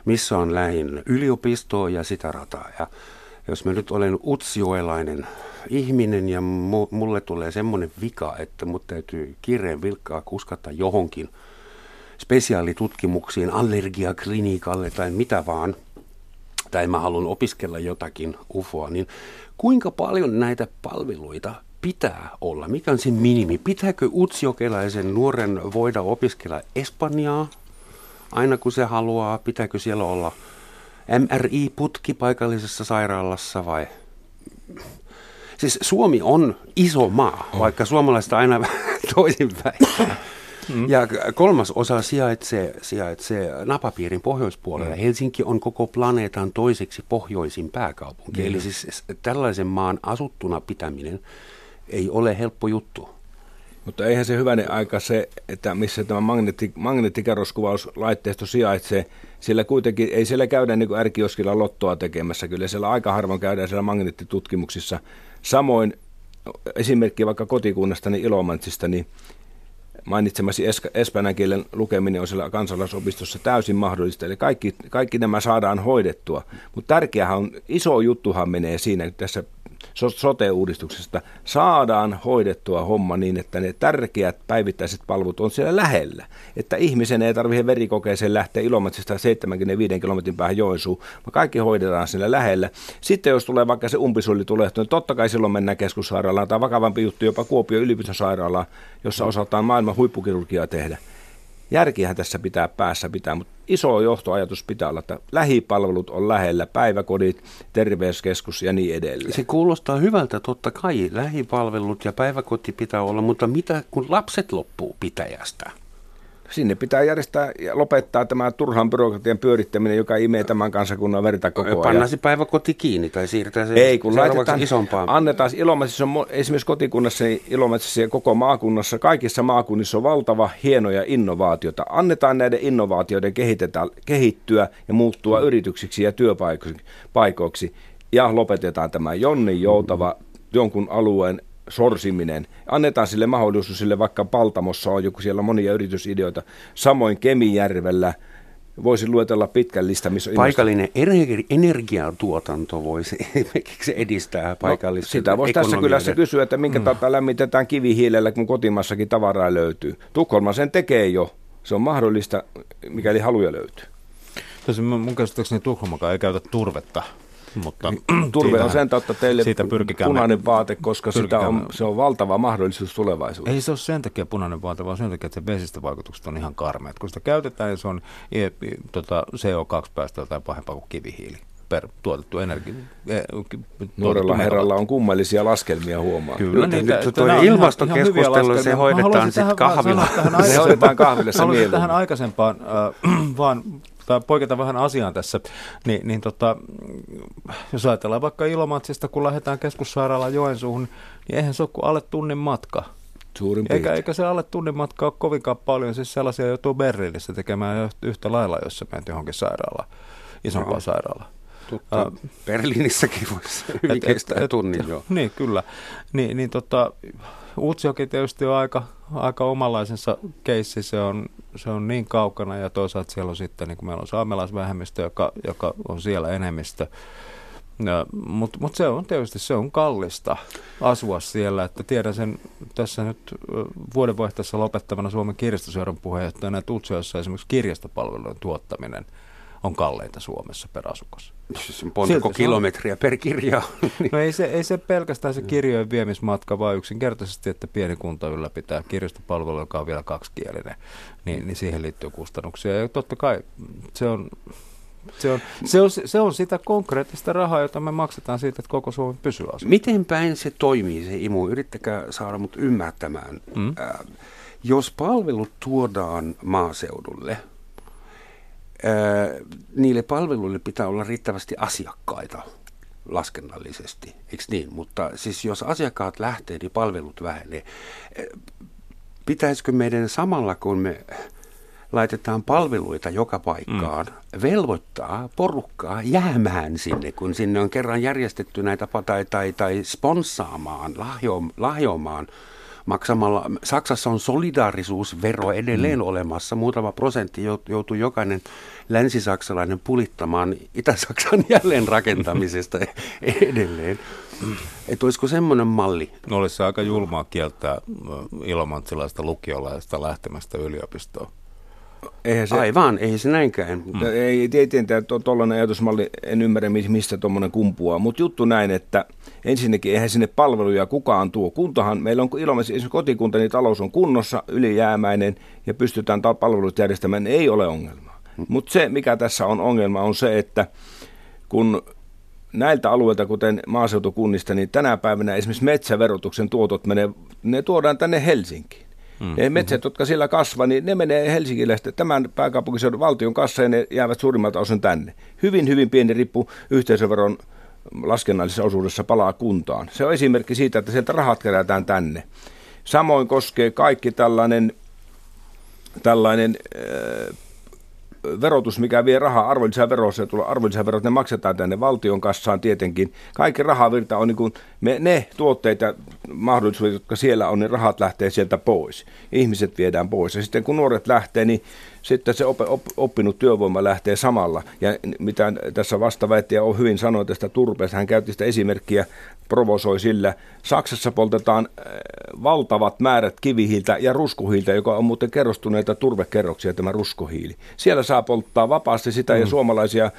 missä on lähin yliopisto ja sitä rataa. Ja jos mä nyt olen utsioelainen ihminen ja mulle tulee semmoinen vika, että mut täytyy kireen vilkkaa kuskata johonkin – spesiaalitutkimuksiin, allergiaklinikalle tai mitä vaan, tai mä haluan opiskella jotakin UFOa, niin kuinka paljon näitä palveluita pitää olla? Mikä on se minimi? Pitääkö utsiokelaisen nuoren voida opiskella Espanjaa aina kun se haluaa? Pitääkö siellä olla MRI-putki paikallisessa sairaalassa vai? Siis Suomi on iso maa, vaikka suomalaiset aina toisinpäin. Mm. Ja kolmas osa sijaitsee, sijaitsee napapiirin pohjoispuolella. Mm. Helsinki on koko planeetan toiseksi pohjoisin pääkaupunki. Mm. Eli siis tällaisen maan asuttuna pitäminen ei ole helppo juttu. Mutta eihän se hyvänen aika se, että missä tämä magneetti, magneettikerroskuvauslaitteisto sijaitsee, sillä kuitenkin ei siellä käydä niin kuin ärkioskilla lottoa tekemässä. Kyllä siellä aika harvoin käydään siellä magneettitutkimuksissa. Samoin esimerkki vaikka kotikunnastani Ilomantsista, niin mainitsemasi es- espanjan kielen lukeminen on siellä kansalaisopistossa täysin mahdollista. Eli kaikki, kaikki nämä saadaan hoidettua. Mutta tärkeähän on, iso juttuhan menee siinä tässä sote-uudistuksesta saadaan hoidettua homma niin, että ne tärkeät päivittäiset palvelut on siellä lähellä. Että ihmisen ei tarvitse verikokeeseen lähteä Ilomatsista 75 kilometrin päähän Joensuun, vaan kaikki hoidetaan siellä lähellä. Sitten jos tulee vaikka se umpisulli tulee, niin totta kai silloin mennään keskussairaalaan tai vakavampi juttu jopa Kuopio yliopistosairaalaan, jossa osataan maailman huippukirurgiaa tehdä. Järkihän tässä pitää päässä pitää, mutta iso johtoajatus pitää olla, että lähipalvelut on lähellä, päiväkodit, terveyskeskus ja niin edelleen. Se kuulostaa hyvältä, totta kai lähipalvelut ja päiväkoti pitää olla, mutta mitä kun lapset loppuu pitäjästä? Sinne pitää järjestää ja lopettaa tämä turhan byrokratian pyörittäminen, joka imee tämän kansakunnan verta koko ajan. Pannasi päiväkoti kiinni tai siirtää se Ei, kun laitetaan, isompaan. Annetaan, Ilomantsissa on esimerkiksi kotikunnassa, niin Ilomantsissa ja koko maakunnassa, kaikissa maakunnissa on valtava hienoja innovaatiota. Annetaan näiden innovaatioiden kehittyä ja muuttua yrityksiksi ja työpaikoiksi. Ja lopetetaan tämä Jonni Joutava jonkun alueen sorsiminen. Annetaan sille mahdollisuus, sille vaikka Paltamossa on joku siellä monia yritysideoita. Samoin Kemijärvellä voisi luetella pitkän lista, missä on Paikallinen energi- energiatuotanto voisi esimerkiksi edistää paikallista no, Sitä voisi tässä kyllä se kysyä, että minkä mm. takia lämmitetään kivihiilellä, kun kotimassakin tavaraa löytyy. Tukholma sen tekee jo. Se on mahdollista, mikäli haluja löytyy. Tosi mun käsittääkseni Tukholmakaan ei käytä turvetta mutta Turve on sen tautta teille siitä punainen vaate, koska sitä on, se on valtava mahdollisuus tulevaisuudessa. Ei se ole sen takia punainen vaate, vaan sen takia, että se vesistövaikutukset on ihan karmeat. Kun sitä käytetään, niin se on tota, CO2-päästöä tai pahempaa kuin kivihiili per tuotettu energia. E, Nuorella herralla on kummallisia laskelmia huomaa. Kyllä, niin, nyt tuo ilmastokeskustelu, se hoidetaan sitten kahvilla. Se hoidetaan kahvilla se Haluaisin tähän aikaisempaan äh, vaan tai poiketa vähän asiaan tässä, niin, niin tota, jos ajatellaan vaikka Ilomatsista, kun lähdetään keskussairaalaan Joensuuhun, niin eihän se ole kuin alle tunnin matka. Suurin eikä, eikä se alle tunnin matka ole kovinkaan paljon, siis sellaisia joutuu Berliinissä tekemään yhtä lailla, jos sä menet johonkin sairaalaan, isompaan no. sairaalaan. Totta, uh, Berliinissäkin voisi hyvin et, kestää et, tunnin et, jo. Niin, kyllä. Niin, niin tota, Utsjoki tietysti on aika, aika omanlaisensa keissi, se on, se on niin kaukana ja toisaalta siellä on sitten, niin kuin meillä on saamelaisvähemmistö, joka, joka on siellä enemmistö. Mutta mut se on tietysti se on kallista asua siellä, että tiedän sen tässä nyt vuodenvaihteessa lopettavana Suomen kirjastoseuran puheenjohtajana, että Utsjoessa esimerkiksi kirjastopalvelujen tuottaminen – on kalleinta Suomessa per asukas. Siis montako kilometriä per kirja? no ei se, ei se pelkästään se kirjojen viemismatka, vaan yksinkertaisesti, että pieni kunta ylläpitää kirjastopalvelu, joka on vielä kaksikielinen, niin, niin siihen liittyy kustannuksia. Ja totta kai se on, se on, se, on, se on sitä konkreettista rahaa, jota me maksetaan siitä, että koko Suomi pysyy asussa. Miten päin se toimii, se imu? Yrittäkää saada mut ymmärtämään. Mm. Äh, jos palvelut tuodaan maaseudulle – niille palveluille pitää olla riittävästi asiakkaita laskennallisesti, eikö niin? Mutta siis jos asiakkaat lähtee, niin palvelut vähenee. Pitäisikö meidän samalla, kun me laitetaan palveluita joka paikkaan, mm. velvoittaa porukkaa jäämään sinne, kun sinne on kerran järjestetty näitä tai, tai, tai sponssaamaan, lahjo, lahjoamaan maksamalla. Saksassa on solidaarisuusvero edelleen mm. olemassa. Muutama prosentti joutuu jokainen länsisaksalainen pulittamaan Itä-Saksan jälleenrakentamisesta edelleen. Että olisiko semmoinen malli? No olisi aika julmaa kieltää ilomantsilaista lukiolaista lähtemästä yliopistoon. Eihän se, Aivan, ei se näinkään. Mm. Ei tietenkään tuollainen ajatusmalli, en ymmärrä mistä tuommoinen kumpuaa, mutta juttu näin, että ensinnäkin eihän sinne palveluja kukaan tuo. Kuntahan, meillä on Ilomantsi, esimerkiksi kotikunta, niin talous on kunnossa, ylijäämäinen ja pystytään palvelut järjestämään, ei ole ongelma. Mm. Mutta se, mikä tässä on ongelma, on se, että kun näiltä alueilta, kuten maaseutukunnista, niin tänä päivänä esimerkiksi metsäverotuksen tuotot menee, ne tuodaan tänne Helsinkiin. Mm. Ne metsät, mm-hmm. jotka siellä kasvaa, niin ne menee Helsingille tämän pääkaupunkiseudun valtion kanssa ja ne jäävät suurimmalta osin tänne. Hyvin, hyvin pieni rippu yhteisöveron laskennallisessa osuudessa palaa kuntaan. Se on esimerkki siitä, että sieltä rahat kerätään tänne. Samoin koskee kaikki tällainen, tällainen äh, verotus, mikä vie rahaa arvonlisäverossa ja tulee arvonlisäverot, ne maksetaan tänne valtion kassaan tietenkin. Kaikki rahavirta on niin kuin me, ne tuotteet ja mahdollisuudet, jotka siellä on, niin rahat lähtee sieltä pois. Ihmiset viedään pois. Ja sitten kun nuoret lähtee, niin sitten se op, op, oppinut työvoima lähtee samalla. Ja mitä tässä vastaväittäjä on hyvin sanonut tästä turpeesta, hän käytti sitä esimerkkiä, provosoi sillä. Saksassa poltetaan äh, valtavat määrät kivihiiltä ja ruskuhiiltä, joka on muuten kerrostuneita turvekerroksia, tämä ruskohiili. Siellä saa polttaa vapaasti sitä mm. ja suomalaisia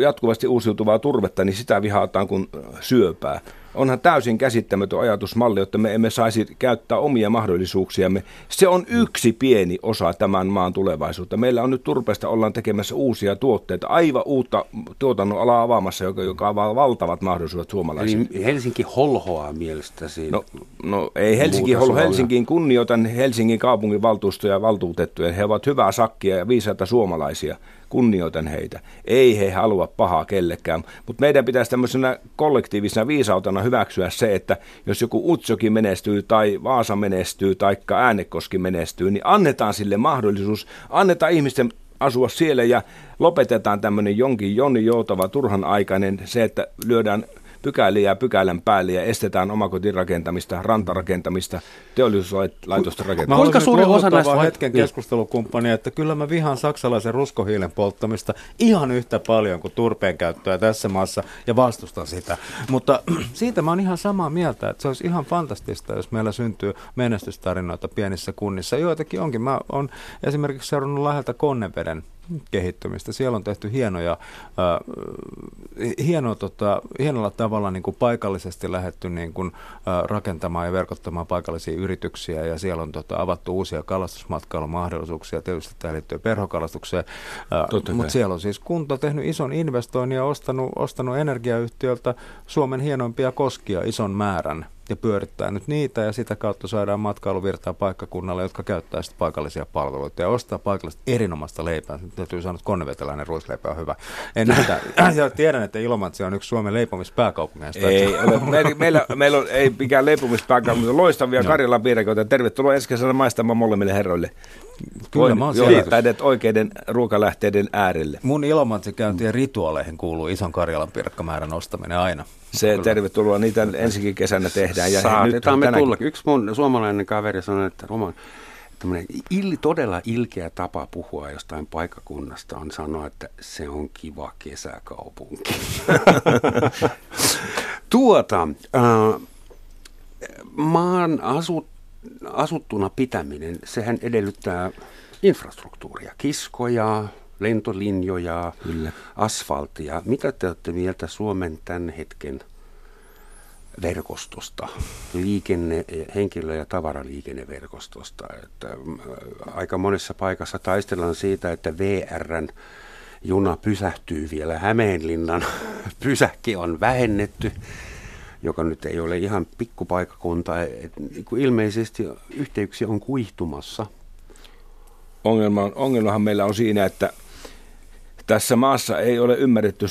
jatkuvasti uusiutuvaa turvetta, niin sitä vihaataan kuin syöpää onhan täysin käsittämätön ajatusmalli, että me emme saisi käyttää omia mahdollisuuksiamme. Se on yksi pieni osa tämän maan tulevaisuutta. Meillä on nyt turpeesta ollaan tekemässä uusia tuotteita, aivan uutta tuotannon alaa avaamassa, joka, joka avaa valtavat mahdollisuudet suomalaisille. Eli Helsinki holhoaa mielestäsi? No, no ei Helsinki holho. Helsinkiin kunnioitan Helsingin kaupungin valtuustoja ja valtuutettuja. He ovat hyvää sakkia ja viisaita suomalaisia kunnioitan heitä. Ei he halua pahaa kellekään, mutta meidän pitäisi tämmöisenä kollektiivisena viisautena hyväksyä se, että jos joku Utsoki menestyy tai Vaasa menestyy tai Äänekoski menestyy, niin annetaan sille mahdollisuus, annetaan ihmisten asua siellä ja lopetetaan tämmöinen jonkin jonni joutava turhan aikainen se, että lyödään pykäliä pykälän päälle ja estetään omakotirakentamista, rantarakentamista, teollisuuslaitosten rakentamista. Kuinka suuri osa näistä hetken niin. keskustelukumppania, että kyllä mä vihaan saksalaisen ruskohiilen polttamista ihan yhtä paljon kuin turpeen käyttöä tässä maassa ja vastustan sitä. Mutta siitä mä oon ihan samaa mieltä, että se olisi ihan fantastista, jos meillä syntyy menestystarinoita pienissä kunnissa. Joitakin onkin. Mä oon esimerkiksi seurannut läheltä Konneveden kehittymistä. Siellä on tehty hienoja, äh, hieno, tota, hienolla tavalla niin kuin paikallisesti lähetty niin kuin, äh, rakentamaan ja verkottamaan paikallisia yrityksiä ja siellä on tota, avattu uusia kalastusmatkailumahdollisuuksia. Tietysti tämä liittyy perhokalastukseen, äh, mutta siellä on siis kunta tehnyt ison investoinnin ja ostanut, ostanut energiayhtiöltä Suomen hienoimpia koskia ison määrän ja pyörittää nyt niitä ja sitä kautta saadaan matkailuvirtaa paikkakunnalle, jotka käyttää sitten paikallisia palveluita ja ostaa paikallista erinomaista leipää. Nyt täytyy sanoa, että konneveteläinen ruisleipä on hyvä. En näitä, ja tiedän, että Ilomantsi on yksi Suomen leipomispääkaupungeista. Ei ole. Meillä, meillä, meillä on, ei mikään leipomispääkaupunki, loistavia Karjalan piirakoita. Tervetuloa ensi kesänä maistamaan molemmille herroille. Kyllä, mä oon siellä. oikeiden ruokalähteiden äärelle. Mun Ilomantsi käyntien rituaaleihin kuuluu ison Karjalan pirkkamäärän ostaminen aina. Se tervetuloa, niitä ensikin kesänä tehdään. Ja Saatetaan me tulla. Yksi mun suomalainen kaveri sanoi, että Roman, tämmöinen il, todella ilkeä tapa puhua jostain paikakunnasta on sanoa, että se on kiva kesäkaupunki. tuota, äh, maan asut, asuttuna pitäminen, sehän edellyttää infrastruktuuria, kiskoja, lentolinjoja, Kyllä. asfalttia. Mitä te olette mieltä Suomen tämän hetken verkostosta, liikenne, henkilö- ja tavaraliikenneverkostosta. Että mm, aika monessa paikassa taistellaan siitä, että VRn juna pysähtyy vielä Hämeenlinnan. Pysäkki on vähennetty, joka nyt ei ole ihan pikkupaikakunta. Et, niin ilmeisesti yhteyksiä on kuihtumassa. Ongelma, ongelmahan meillä on siinä, että tässä maassa ei ole ymmärretty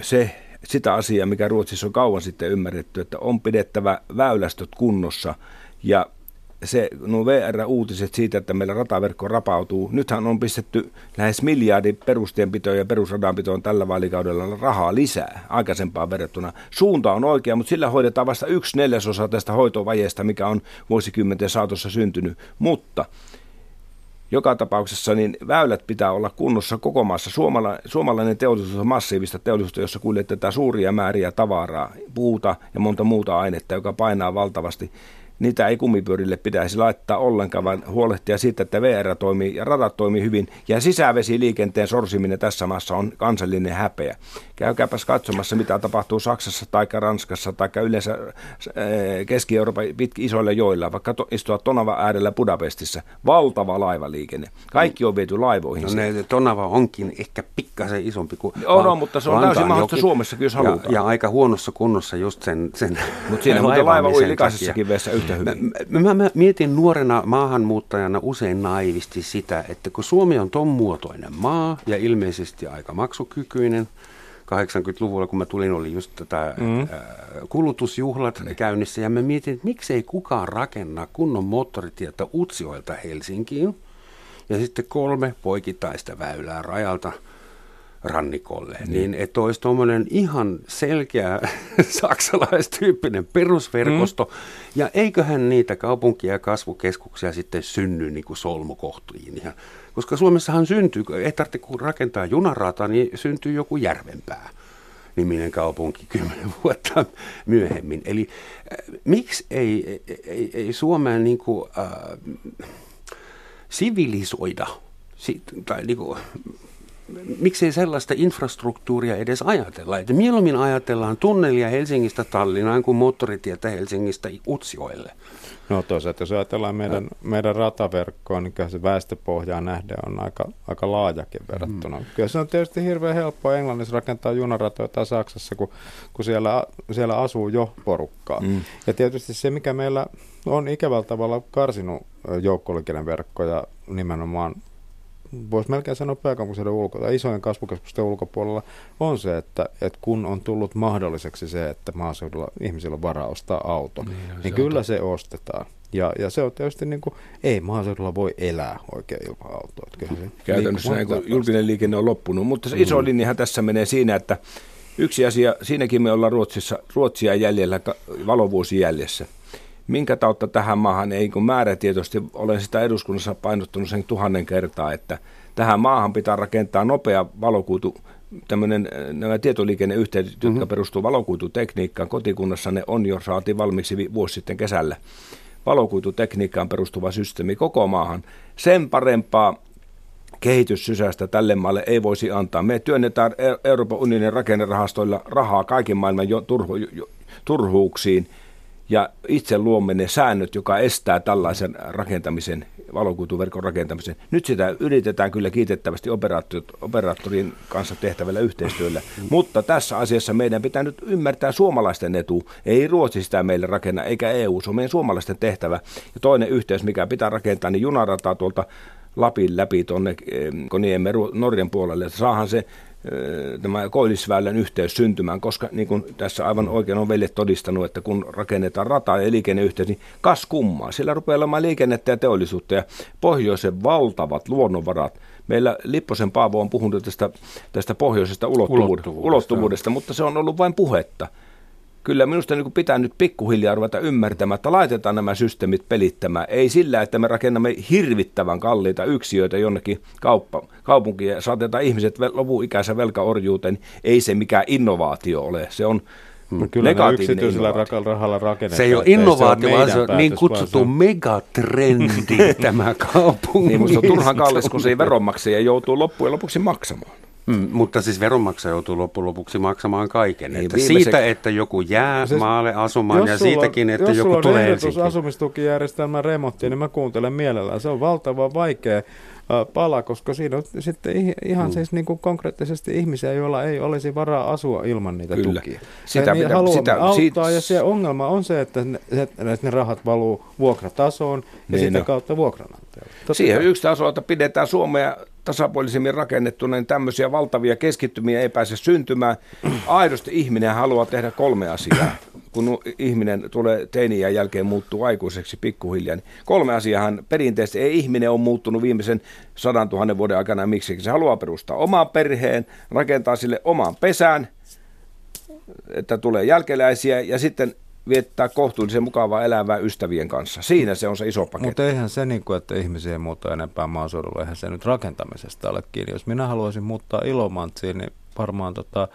se, sitä asiaa, mikä Ruotsissa on kauan sitten ymmärretty, että on pidettävä väylästöt kunnossa ja se, nuo VR-uutiset siitä, että meillä rataverkko rapautuu. Nythän on pistetty lähes miljardi perustienpitoon ja perusradanpitoon tällä vaalikaudella rahaa lisää aikaisempaan verrattuna. Suunta on oikea, mutta sillä hoidetaan vasta yksi neljäsosa tästä hoitovajeesta, mikä on vuosikymmenten saatossa syntynyt. Mutta joka tapauksessa niin väylät pitää olla kunnossa koko maassa. Suomala, suomalainen teollisuus on massiivista teollisuutta, jossa kuljetetaan suuria määriä tavaraa, puuta ja monta muuta ainetta, joka painaa valtavasti niitä ei kumipyörille pitäisi laittaa ollenkaan, vaan huolehtia siitä, että VR toimii ja radat toimii hyvin. Ja sisävesiliikenteen sorsiminen tässä maassa on kansallinen häpeä. Käykääpäs katsomassa, mitä tapahtuu Saksassa tai Ranskassa tai yleensä äh, Keski-Euroopan pitki isoilla joilla, vaikka to, istua Tonava äärellä Budapestissa. Valtava laivaliikenne. Kaikki on viety laivoihin. No ne, Tonava onkin ehkä pikkasen isompi kuin On, no, mutta se on täysin mahdollista Suomessakin, jos halutaan. Ja, ja aika huonossa kunnossa just sen, sen Mutta siinä on laiva ui likaisessakin veessä yhtä hyvin. Mä, mä, mä mietin nuorena maahanmuuttajana usein naivisti sitä, että kun Suomi on ton muotoinen maa ja ilmeisesti aika maksukykyinen, 80-luvulla, kun mä tulin, oli just tätä mm. kulutusjuhlat mm. käynnissä. Ja mä mietin, että miksei kukaan rakenna kunnon moottoritietä Utsioilta Helsinkiin. Ja sitten kolme poikittaista väylää rajalta rannikolle, niin, niin että olisi tuommoinen ihan selkeä saksalaistyyppinen perusverkosto, mm. ja eiköhän niitä kaupunkia ja kasvukeskuksia sitten synny niin kuin solmukohtiin. Ja, koska Suomessahan syntyy, ei tarvitse kun rakentaa junarata, niin syntyy joku järvenpää niminen kaupunki kymmenen vuotta myöhemmin. Eli äh, miksi ei, ei, ei Suomeen niin kuin, äh, sivilisoida, sit, tai niin kuin, miksei sellaista infrastruktuuria edes ajatella. Että mieluummin ajatellaan tunnelia Helsingistä Tallinnaan kuin moottoritietä Helsingistä Utsioille. No toisaalta, jos ajatellaan meidän, meidän rataverkkoa, niin kyllä se väestöpohjaan nähden on aika, aika laajakin verrattuna. Mm. Kyllä se on tietysti hirveän helppoa Englannissa rakentaa junaratoja tai Saksassa, kun, kun siellä, siellä asuu jo porukkaa. Mm. Ja tietysti se, mikä meillä on ikävällä tavalla karsinut joukkoliikenneverkkoja nimenomaan voisi melkein sanoa pääkaupunkiseudun ulko- tai isojen kasvukeskusten ulkopuolella, on se, että, että kun on tullut mahdolliseksi se, että maaseudulla ihmisillä on varaa ostaa auto, niin, no, niin kyllä se ostetaan. Ja, ja se on tietysti niin kuin, ei maaseudulla voi elää oikein ilman autoa. Kyllä se Käytännössä niin kuin julkinen liikenne on loppunut, mutta se iso mm. linjahan tässä menee siinä, että yksi asia, siinäkin me ollaan Ruotsissa, Ruotsia jäljellä, valovuosi jäljessä minkä tautta tähän maahan ei, kun määrätietoisesti olen sitä eduskunnassa painottanut sen tuhannen kertaa, että tähän maahan pitää rakentaa nopea valokuitu, tämmöinen, nämä tietoliikenneyhteydet, mm-hmm. jotka perustuu valokuitutekniikkaan. Kotikunnassa ne on jo saatiin valmiiksi vuosi sitten kesällä. Valokuitutekniikkaan perustuva systeemi koko maahan. Sen parempaa kehityssysästä tälle maalle ei voisi antaa. Me työnnetään Euroopan unionin rakennerahastoilla rahaa kaiken maailman jo turhu, jo, turhuuksiin – ja itse luomme ne säännöt, joka estää tällaisen rakentamisen, valokuituverkon rakentamisen. Nyt sitä yritetään kyllä kiitettävästi operaattorin kanssa tehtävällä yhteistyöllä, mutta tässä asiassa meidän pitää nyt ymmärtää suomalaisten etu. Ei Ruotsi sitä meille rakenna, eikä EU, se on meidän suomalaisten tehtävä. Ja toinen yhteys, mikä pitää rakentaa, niin junarataa tuolta Lapin läpi tuonne Koniemen Norjan puolelle. Saahan se tämä Koillisväylän yhteys syntymään, koska niin kuin tässä aivan oikein on veljet todistanut, että kun rakennetaan rata ja liikenneyhteys, niin kas kummaa. Siellä rupeaa olemaan liikennettä ja teollisuutta ja pohjoisen valtavat luonnonvarat. Meillä Lipposen Paavo on puhunut tästä, tästä pohjoisesta ulottuvuudesta, ulottuvuudesta, mutta se on ollut vain puhetta kyllä minusta niin pitää nyt pikkuhiljaa ruveta ymmärtämään, että laitetaan nämä systeemit pelittämään. Ei sillä, että me rakennamme hirvittävän kalliita yksiöitä jonnekin kauppa, kaupunkiin ja saatetaan ihmiset lopun ikänsä velkaorjuuteen. Ei se mikään innovaatio ole. Se on No kyllä yksityisellä innovaatio. rahalla rakennetaan. Se ei ole innovaatio, vaan se on niin kutsuttu on... megatrendi tämä kaupunki. Niin, mutta on turhan kallis, kun se ei veronmaksaja joutuu loppujen lopuksi maksamaan. Mm, mutta siis veronmaksaja joutuu loppujen lopuksi maksamaan kaiken. Niin, että siitä, että joku jää siis, maalle asumaan ja siitäkin, että joku tulee Jos sulla on asumistukijärjestelmän remontti, niin mä kuuntelen mielellään. Se on valtavan vaikea pala, koska siinä on sitten ihan mm. siis niin kuin konkreettisesti ihmisiä, joilla ei olisi varaa asua ilman niitä Kyllä. tukia. Sitä niin pitää, haluamme sitä, auttaa siitä... ja se ongelma on se, että ne, että ne rahat valuu vuokratasoon ja niin sitä no. kautta vuokranantajalle. Siihen yksi taso, että pidetään Suomea tasapuolisemmin rakennettuna, niin tämmöisiä valtavia keskittymiä ei pääse syntymään. Aidosti ihminen haluaa tehdä kolme asiaa. Kun ihminen tulee teiniä jälkeen muuttuu aikuiseksi pikkuhiljaa, niin kolme asiaa perinteisesti ei ihminen ole muuttunut viimeisen sadan tuhannen vuoden aikana miksi. Se haluaa perustaa oman perheen, rakentaa sille oman pesän, että tulee jälkeläisiä ja sitten viettää kohtuullisen mukavaa elävää ystävien kanssa. Siinä se on se iso paketti. Mutta eihän se, niin kuin, että ihmisiä ei muuta enempää maaseudulla, eihän se nyt rakentamisesta ole kiinni. Jos minä haluaisin muuttaa Ilomantsiin, niin varmaan tota,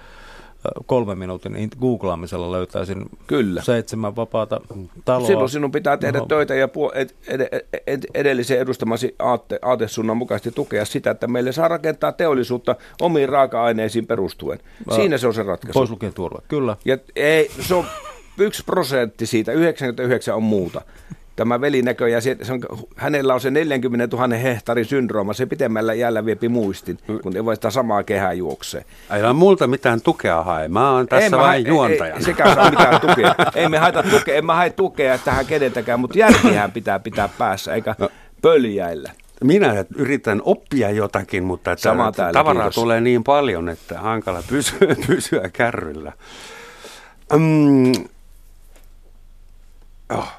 kolme minuutin googlaamisella löytäisin Kyllä. seitsemän vapaata taloa. Silloin sinun pitää tehdä no. töitä ja puol- ed- ed- ed- edellisen edustamasi aatte- aatesunnan mukaisesti tukea sitä, että meille saa rakentaa teollisuutta omiin raaka-aineisiin perustuen. Siinä se on se ratkaisu. Pois lukien turva, kyllä. Ja ei, se on yksi prosentti siitä, 99 on muuta. Tämä veli näköjään, se, se on, hänellä on se 40 000 hehtaarin syndrooma, se pitemmällä jäällä viepi muistin, kun ei voi sitä samaa kehää juoksee. Ei ole multa mitään tukea hae, mä oon tässä ei, vain juontajana. Ei, sekä saa mitään tukea. Ei me haeta tukea, en mä hae tukea tähän kenetäkään, mutta järkihän pitää pitää päässä, eikä no. pöljäillä. Minä yritän oppia jotakin, mutta Sama täällä, tavaraa kiitos. tulee niin paljon, että hankala pysyä, pysyä kärryllä. Um, Oh.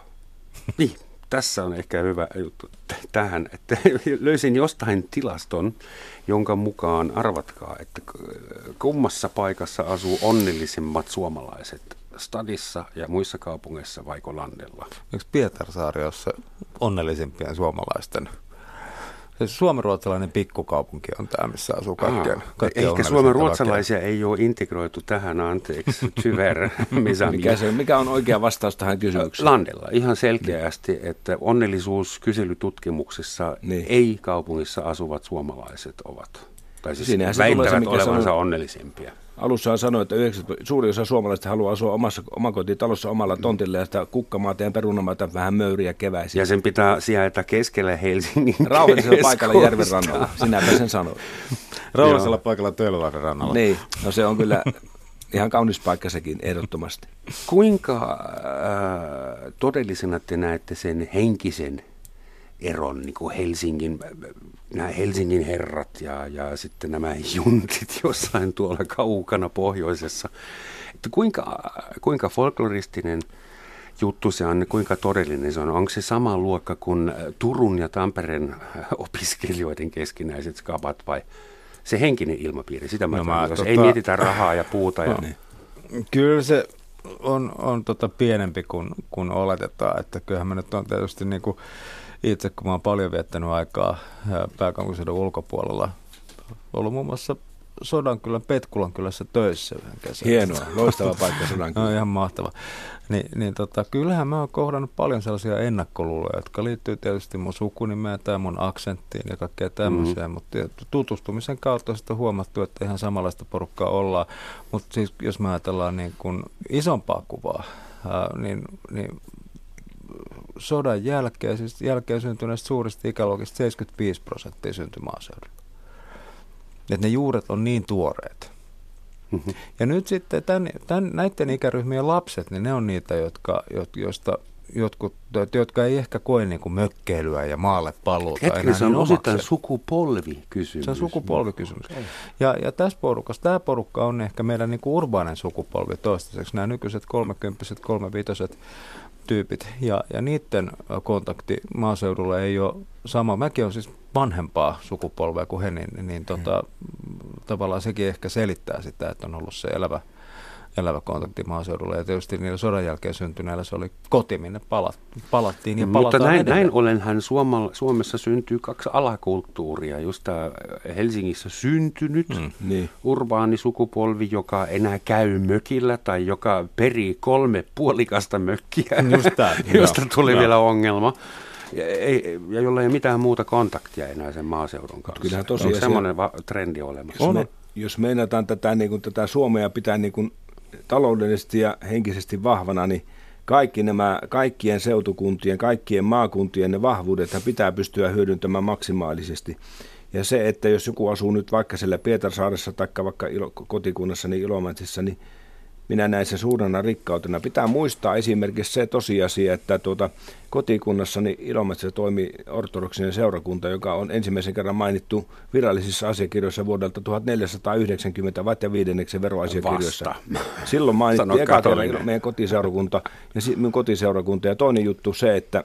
Niin, tässä on ehkä hyvä juttu tähän, että löysin jostain tilaston, jonka mukaan arvatkaa, että kummassa paikassa asuu onnellisimmat suomalaiset, stadissa ja muissa kaupungeissa vaiko landella? Eikö Pietarsaari ole onnellisimpien suomalaisten suomenruotsalainen pikkukaupunki on tämä, missä asuu kaikkien, kaikkien Ehkä suomenruotsalaisia ei ole integroitu tähän, anteeksi, tyver, mikä, se, mikä on oikea vastaus tähän kysymykseen? Landella, ihan selkeästi, että onnellisuuskyselytutkimuksissa niin. ei-kaupungissa asuvat suomalaiset ovat. Tai siis Siinähän väittävät olevansa sanoo, onnellisimpia. Alussa sanoi, että 90, suuri osa suomalaisista haluaa asua omassa omakotitalossa omalla tontilla ja sitä kukkamaata ja perunamaata vähän möyriä keväisin. Ja sen pitää sijaita keskellä Helsingin Rauhallisella paikalla järven rannalla, sinäpä sen sanoit. Rauhallisella paikalla Töölölahden rannalla. Niin, no se on kyllä ihan kaunis paikka sekin ehdottomasti. Kuinka äh, todellisena te näette sen henkisen eron niin kuin Helsingin, nämä Helsingin herrat ja, ja sitten nämä juntit jossain tuolla kaukana pohjoisessa. Että kuinka, kuinka folkloristinen juttu se on, kuinka todellinen se on? Onko se sama luokka kuin Turun ja Tampereen opiskelijoiden keskinäiset skabat vai se henkinen ilmapiiri? Sitä mä, no mä tota... Ei mietitä rahaa ja puuta. Ja... Niin. Kyllä se on, on tota pienempi kuin, kuin oletetaan, että kyllähän me nyt on tietysti niin kuin itse, kun mä oon paljon viettänyt aikaa pääkaupunkiseudun ulkopuolella, ollut muun muassa Sodankylän Petkulan kylässä töissä yhden kesän. Hienoa, loistava paikka Sodankylä. no, ihan mahtava. Ni, niin tota, kyllähän mä oon kohdannut paljon sellaisia ennakkoluuloja, jotka liittyy tietysti mun sukunimeen tai mun aksenttiin ja kaikkea tämmöisiä, mm-hmm. mutta tutustumisen kautta sitten huomattu, että ihan samanlaista porukkaa ollaan. Mutta siis jos mä ajatellaan niin kuin isompaa kuvaa, ää, niin, niin sodan jälkeen, siis jälkeen syntyneistä suurista ikäluokista 75 prosenttia syntyi maaseudulla. Että ne juuret on niin tuoreet. Mm-hmm. Ja nyt sitten tämän, tämän, näiden ikäryhmien lapset, niin ne on niitä, jotka, joista jotkut, jotka ei ehkä koe niin kuin mökkeilyä ja maalle paluuta. Hetkinen, se on niin osittain sukupolvikysymys. Se on sukupolvikysymys. Ja, ja tässä porukassa, tämä porukka on ehkä meidän niin kuin urbaanen sukupolvi toistaiseksi, nämä nykyiset kolmekymppiset, kolmeviitoset tyypit. Ja, ja niiden kontakti maaseudulla ei ole sama. Mäkin olen siis vanhempaa sukupolvea kuin he, niin, niin tota, tavallaan sekin ehkä selittää sitä, että on ollut se elävä, elävä kontakti maaseudulla. Ja tietysti niillä sodan jälkeen syntyneillä se oli koti, minne palat, palattiin ja Mutta näin, edelleen. näin ollenhan Suomalla, Suomessa syntyy kaksi alakulttuuria. Just tämä Helsingissä syntynyt mm. Niin. urbaani sukupolvi, joka enää käy mökillä tai joka perii kolme puolikasta mökkiä, Just tää, josta joo. tuli Joo. vielä ongelma. Ja, ei, ja jolla ei ole mitään muuta kontaktia enää sen maaseudun kanssa. kyllähän Onko tosiasia- semmoinen va- trendi olemassa? Jos, me, jos meinataan tätä, niin kuin, tätä Suomea pitää niin kuin, taloudellisesti ja henkisesti vahvana, niin kaikki nämä, kaikkien seutukuntien, kaikkien maakuntien ne vahvuudet pitää pystyä hyödyntämään maksimaalisesti. Ja se, että jos joku asuu nyt vaikka siellä Pietarsaaressa tai vaikka ilo, kotikunnassani Ilomantsissa, niin minä näen sen suurena rikkautena. Pitää muistaa esimerkiksi se tosiasia, että tuota, kotikunnassani Ilomantsissa toimi ortodoksinen seurakunta, joka on ensimmäisen kerran mainittu virallisissa asiakirjoissa vuodelta 1490 vat ja viidenneksen veroasiakirjoissa. Vasta. Silloin mainittiin eka kerran meidän kotiseurakunta ja minun kotiseurakunta. Ja toinen juttu se, että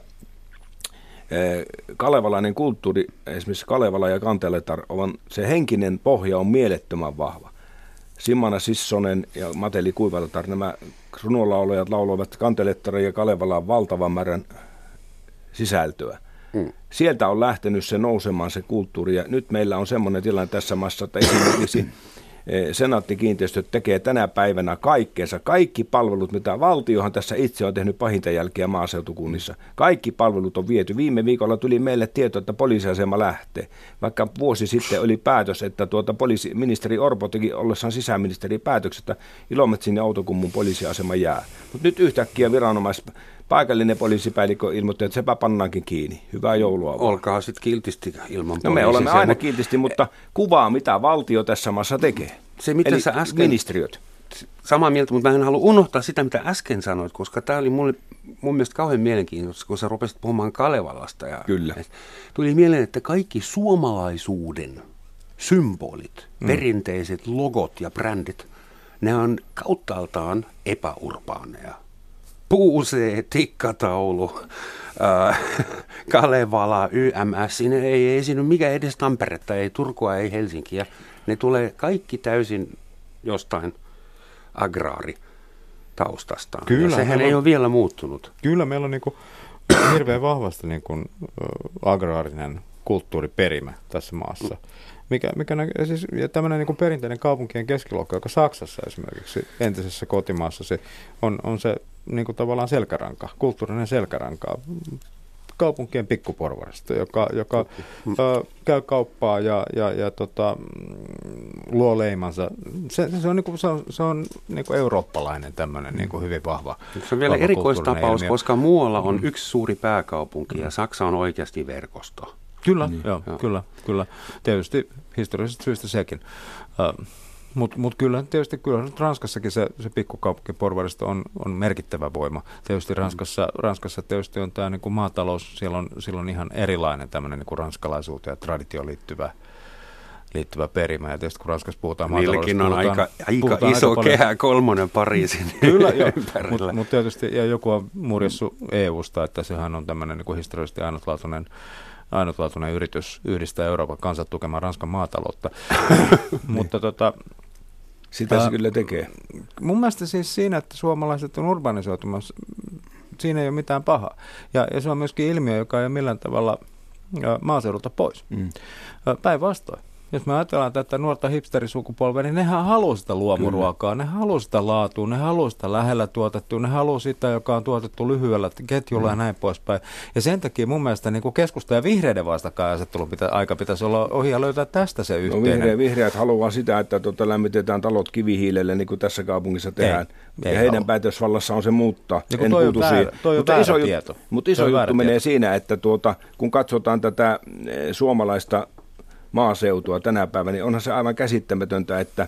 eh, kalevalainen kulttuuri, esimerkiksi Kalevala ja Kanteletar, on, se henkinen pohja on mielettömän vahva. Simmana Sissonen ja Mateli Kuivaltar, nämä runolaulajat lauloivat Kantelettarin ja Kalevalaan valtavan määrän sisältöä. Mm. Sieltä on lähtenyt se nousemaan se kulttuuri ja nyt meillä on semmoinen tilanne tässä maassa, että esimerkiksi Senaatti-kiinteistöt tekee tänä päivänä kaikkeensa. Kaikki palvelut, mitä valtiohan tässä itse on tehnyt pahinta jälkeä maaseutukunnissa. Kaikki palvelut on viety. Viime viikolla tuli meille tieto, että poliisiasema lähtee. Vaikka vuosi sitten oli päätös, että tuota poliisi, ministeri Orpo teki ollessaan sisäministeri päätöksen, että Ilomantsin ja Outokummun poliisiasema jää. Mutta nyt yhtäkkiä viranomais, paikallinen poliisipäällikkö ilmoitti, että sepä pannaankin kiinni. Hyvää joulua vaan. Olkaa sitten kiltisti ilman No me olemme aina mutta kiltisti, mutta kuvaa mitä valtio tässä maassa tekee. Se, mitä Eli sä äsken- ministeriöt. samaa mieltä, mutta mä en halua unohtaa sitä, mitä äsken sanoit, koska tämä oli mulle, mun mielestä kauhean mielenkiintoista, kun sä rupesit puhumaan Kalevalasta. Ja Kyllä. Tuli mieleen, että kaikki suomalaisuuden symbolit, mm. perinteiset logot ja brändit, ne on kauttaaltaan epäurbaaneja. Puusee, tikkataulu, äh, Kalevala, YMS, siinä ei esiinny mikä edes Tamperetta, ei Turkua, ei Helsinkiä. Ne tulee kaikki täysin jostain agraari taustastaan. Kyllä, ja sehän ei on- ole vielä muuttunut. Kyllä meillä on niin kuin hirveän vahvasti niin kuin, agraarinen kulttuuriperimä tässä maassa. Mikä, mikä nä- ja siis, ja tämmöinen niin perinteinen kaupunkien keskiluokka, joka Saksassa esimerkiksi entisessä kotimaassa se on, on se niin kuin tavallaan selkäranka, kulttuurinen selkäranka kaupunkien pikkuporvarista, joka, joka ö, käy kauppaa ja, ja, ja tota, mm, luo leimansa. Se, se on, niin kuin, se on, se on niin kuin eurooppalainen tämmöinen niin kuin hyvin vahva Se on vielä erikoistapaus, ilmiö. koska muualla on yksi suuri pääkaupunki ja Saksa on oikeasti verkosto. Kyllä, niin, joo, joo. kyllä, kyllä. Tietysti historiallisista syistä sekin. Uh, Mutta mut kyllä tietysti kyllä nyt Ranskassakin se, se pikkukaupunkiporvaristo on, on merkittävä voima. Tietysti Ranskassa, Ranskassa tietysti on tämä niinku maatalous, siellä on, siellä on ihan erilainen tämmöinen niinku ranskalaisuuteen ja traditioon liittyvä, liittyvä perimä. Ja tietysti kun Ranskassa puhutaan Niilläkin on maataloudesta, aika, puhutaan- aika puhutaan iso paljon- kehä, kolmonen Pariisin Kyllä. Mutta mut tietysti, ja joku on murjessut EUsta, että sehän on tämmöinen niin historiallisesti ainutlaatuinen, ainutlaatuinen yritys yhdistää Euroopan kansat tukemaan Ranskan maataloutta. Mutta tota, Sitä se kyllä tekee. mun mielestä siis siinä, että suomalaiset on urbanisoitumassa, siinä ei ole mitään pahaa. Ja, ja se on myöskin ilmiö, joka ei ole millään tavalla maaseudulta pois. Mm. Päinvastoin. Jos me ajatellaan tätä nuorta hipsterisukupolvea, niin nehän haluaa sitä luomuruokaa, ne haluaa sitä laatua, ne haluaa sitä lähellä tuotettua, ne haluaa sitä, joka on tuotettu lyhyellä ketjulla mm. ja näin poispäin. Ja sen takia mun mielestä niin keskusta ja vihreiden vastakkainasettelun pitä, aika pitäisi olla ohi ja löytää tästä se No yhteinen. vihreä, vihreät haluaa sitä, että tuota, lämmitetään talot kivihiilelle, niin kuin tässä kaupungissa tehdään. ei ja heidän halua. päätösvallassa on se muuttaa. Ja kun toi on väärä- toi on mutta iso, tieto. Juttu, mutta iso Toi juttu menee tieto. siinä, että tuota, kun katsotaan tätä eh, suomalaista maaseutua tänä päivänä, niin onhan se aivan käsittämätöntä, että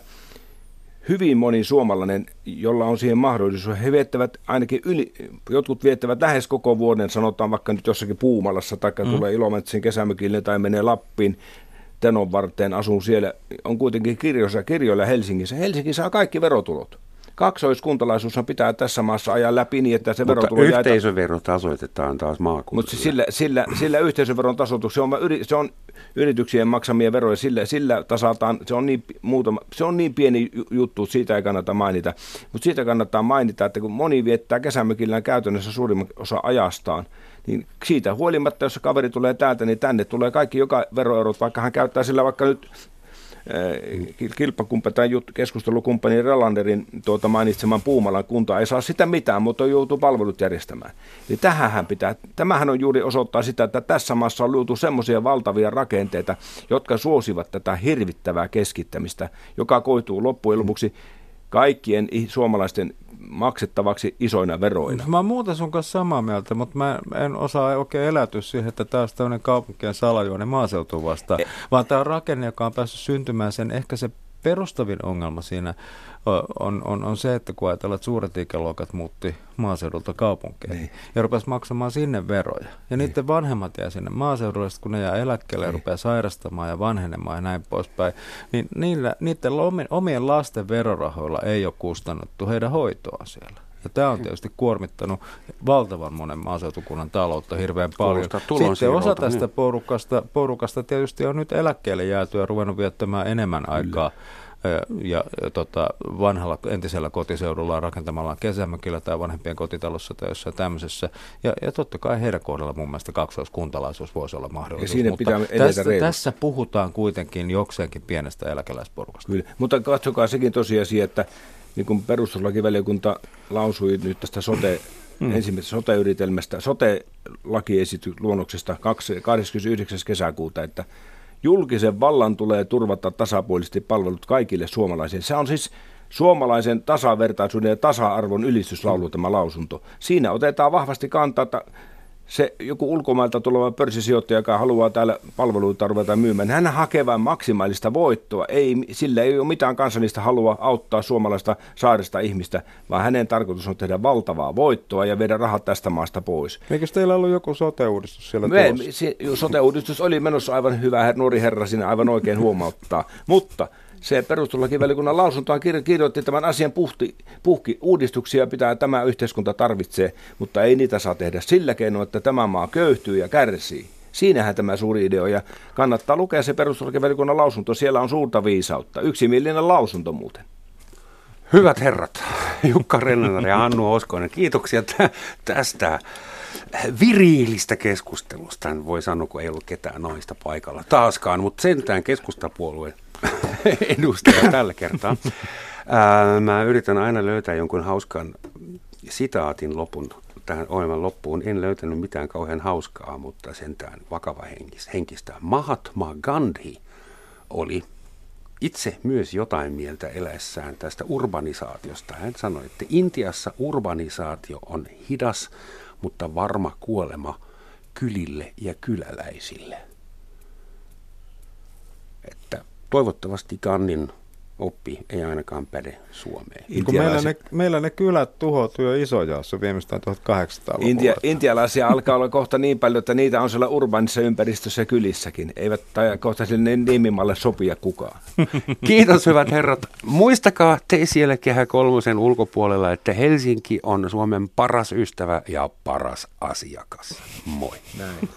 hyvin moni suomalainen, jolla on siihen mahdollisuus, he viettävät ainakin yli, jotkut viettävät lähes koko vuoden, sanotaan vaikka nyt jossakin Puumalassa, tai mm. tulee Ilomantsin kesämökille tai menee Lappiin, Tenon varteen, asuu siellä, on kuitenkin kirjoissa, kirjoilla Helsingissä. Helsinki saa kaikki verotulot kaksoiskuntalaisuushan pitää tässä maassa ajaa läpi niin, että se Mutta verotulo yhteisövero tasoitetaan taas maakunnille. Mutta sillä, sillä, sillä yhteisöveron tasoitus, se on, se on yrityksien maksamia veroja, sillä, sillä tasataan, se on, niin, muutama, se on niin pieni juttu, siitä ei kannata mainita. Mutta siitä kannattaa mainita, että kun moni viettää kesämökillään käytännössä suurimman osa ajastaan, niin siitä huolimatta, jos kaveri tulee täältä, niin tänne tulee kaikki joka veroeurot, vaikka hän käyttää sillä vaikka nyt kilpakumppani tai keskustelukumppani Relanderin tuota mainitseman Puumalan kunta ei saa sitä mitään, mutta joutuu palvelut järjestämään. Eli tähän pitää, tämähän on juuri osoittaa sitä, että tässä maassa on luotu semmoisia valtavia rakenteita, jotka suosivat tätä hirvittävää keskittämistä, joka koituu loppujen lopuksi kaikkien suomalaisten maksettavaksi isoina veroina. Mä muuten sun kanssa samaa mieltä, mutta mä en osaa oikein elätyä siihen, että tämä olisi tämmöinen kaupunkien salajuone maaseutu vasta, e- vaan tämä on rakenne, joka on päässyt syntymään sen ehkä se perustavin ongelma siinä on, on, on se, että kun ajatellaan, että suuret ikäluokat muutti maaseudulta kaupunkeihin niin. ja rupesi maksamaan sinne veroja. Ja niin. niiden vanhemmat jää sinne maaseudulle, kun ne jää eläkkeelle niin. ja rupeaa sairastamaan ja vanhenemaan ja näin poispäin, niin niillä, niiden omien lasten verorahoilla ei ole kustannettu heidän hoitoa siellä. Ja tämä on tietysti kuormittanut valtavan monen maaseutukunnan taloutta hirveän paljon. Sitten osa tästä niin. porukasta, porukasta tietysti on nyt eläkkeelle jääty ja ruvennut viettämään enemmän aikaa ja, ja tota, vanhalla entisellä kotiseudulla rakentamalla kesämökillä tai vanhempien kotitalossa tai jossain tämmöisessä. Ja, ja totta kai heidän kohdalla mun mielestä kaksoiskuntalaisuus voisi olla mahdollisuus. Ja siinä mutta pitää tässä, tässä puhutaan kuitenkin jokseenkin pienestä eläkeläisporukasta. Kyllä, mutta katsokaa sekin tosiasia, että niin kuin perustuslakivaliokunta lausui nyt tästä sote, mm. ensimmäisestä sote-yritelmästä, sote-lakiesitysluonnoksesta 29. kesäkuuta, että julkisen vallan tulee turvata tasapuolisesti palvelut kaikille suomalaisille. Se on siis suomalaisen tasavertaisuuden ja tasa-arvon ylistyslaulu tämä lausunto. Siinä otetaan vahvasti kantaa, että se joku ulkomailta tuleva pörssisijoittaja, joka haluaa täällä palveluita ruveta myymään, hän hakee vain maksimaalista voittoa. Ei, sillä ei ole mitään kansallista halua auttaa suomalaista saaresta ihmistä, vaan hänen tarkoitus on tehdä valtavaa voittoa ja viedä rahat tästä maasta pois. Eikö teillä ollut joku sote-uudistus siellä Me, se, sote-uudistus oli menossa aivan hyvä, nuori herra sinne aivan oikein huomauttaa, mutta se perustuslakivaliokunnan lausuntoa kirjoitti tämän asian puhti, puhki. Uudistuksia pitää tämä yhteiskunta tarvitsee, mutta ei niitä saa tehdä sillä keinoin, että tämä maa köyhtyy ja kärsii. Siinähän tämä suuri idea ja kannattaa lukea se perustuslakivaliokunnan lausunto. Siellä on suurta viisautta. Yksimielinen lausunto muuten. Hyvät herrat, Jukka Rennanen ja Annu Oskoinen, kiitoksia tästä viriilistä keskustelusta. En voi sanoa, kun ei ollut ketään naista paikalla taaskaan, mutta sentään keskustapuolueen edustaja tällä kertaa. Ää, mä yritän aina löytää jonkun hauskan sitaatin lopun tähän ohjelman loppuun. En löytänyt mitään kauhean hauskaa, mutta sentään vakava henkistä. Mahatma Gandhi oli itse myös jotain mieltä eläessään tästä urbanisaatiosta. Hän sanoi, että Intiassa urbanisaatio on hidas, mutta varma kuolema kylille ja kyläläisille. Että toivottavasti Kannin oppi ei ainakaan päde Suomeen. Meillä, ne, meillä ne kylät tuhoutui jo isojaossa viimeistään 1800-luvulla. Intia, intialaisia alkaa olla kohta niin paljon, että niitä on siellä urbanissa ympäristössä kylissäkin. Eivät tai kohta sille nimimalle sopia kukaan. Kiitos hyvät herrat. Muistakaa te siellä Kehä Kolmosen ulkopuolella, että Helsinki on Suomen paras ystävä ja paras asiakas. Moi. Näin.